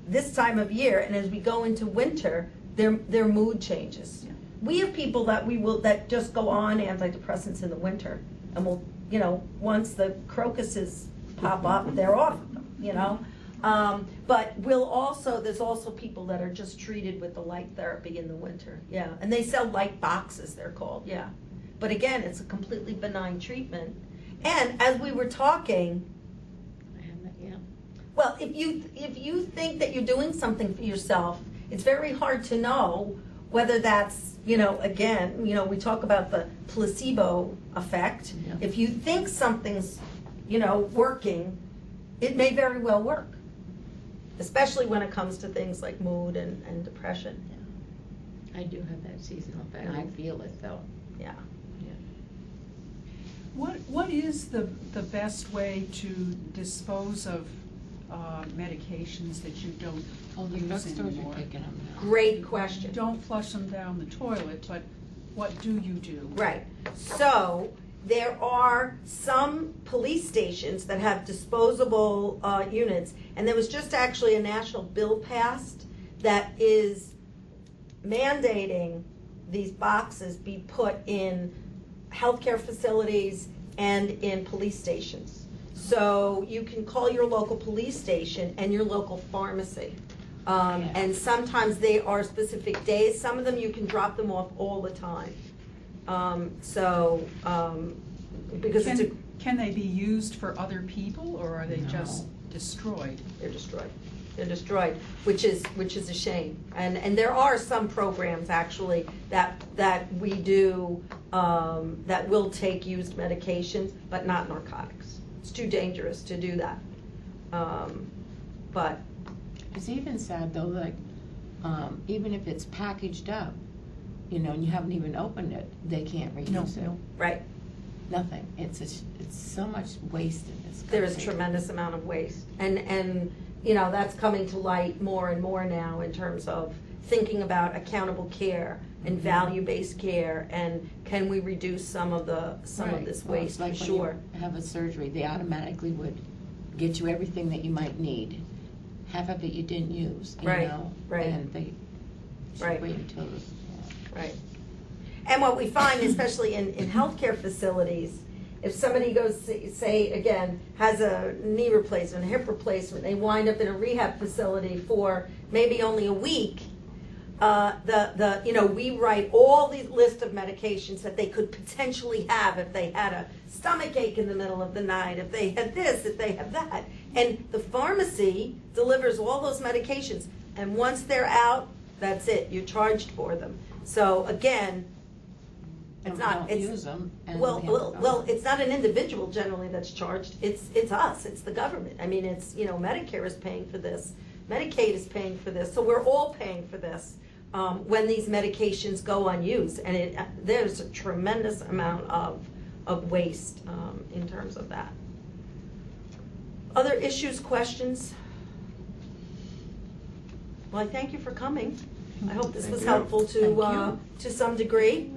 this time of year, and as we go into winter, their their mood changes. We have people that we will that just go on antidepressants in the winter, and will you know once the crocuses pop up, they're off. You know. Um, but we'll also, there's also people that are just treated with the light therapy in the winter, yeah, and they sell light boxes, they're called, yeah. But again, it's a completely benign treatment. And as we were talking, I have that, yeah. Well, if you if you think that you're doing something for yourself, it's very hard to know whether that's you know again you know we talk about the placebo effect. Yeah. If you think something's you know working, it may very well work, especially when it comes to things like mood and, and depression. I do have that seasonal effect. I feel it though. Yeah. What, what is the, the best way to dispose of uh, medications that you don't Oh, the use drugstores anymore? are taking them now. Great question. Don't flush them down the toilet, but what do you do? Right. So there are some police stations that have disposable uh, units, and there was just actually a national bill passed that is mandating these boxes be put in healthcare facilities and in police stations. So you can call your local police station and your local pharmacy. Um, Yeah. and sometimes they are specific days, some of them you can drop them off all the time. Um, so, um, because it's a, Can, can they be used for other people, or are they No. just destroyed? they're destroyed. They're destroyed, which is, which is a shame. And, and there are some programs actually that, that we do, um, that will take used medications, but not narcotics. It's too dangerous to do that. Um, but, It's even sad though, like, um, even if it's packaged up, you know, and you haven't even opened it, they can't reuse it. No. right, Nothing. It's a, it's so much waste in this there is a tremendous amount of waste. And, and, you know, that's coming to light more and more now in terms of thinking about accountable care and Mhm. value-based care, and can we reduce some of the, some of Right. this Well, waste, for like when you sure. Have a surgery, they automatically would get you everything that you might need. Half of it you didn't use, you Right, know? right. And they Right. should wait until. Right. And what we find, especially in, in healthcare facilities, if somebody goes, say- say, again, has a knee replacement, a hip replacement, they wind up in a rehab facility for maybe only a week, uh, the, the, you know, we write all these list of medications that they could potentially have if they had a stomach ache in the middle of the night, if they had this, if they have that. And the pharmacy delivers all those medications. And once they're out, that's it, you're charged for them. So again, it's Don't- it's, use them. and well, well, to well, it's not an individual generally that's charged, it's, it's us, it's the government. I mean, it's, you know, Medicare is paying for this, Medicaid is paying for this, so we're all paying for this um, when these medications go unused. And it, there's a tremendous amount of, of waste um, in terms of that. Other issues, questions? Well, I thank you for coming. I hope this Thank was you. helpful to, uh, to some degree.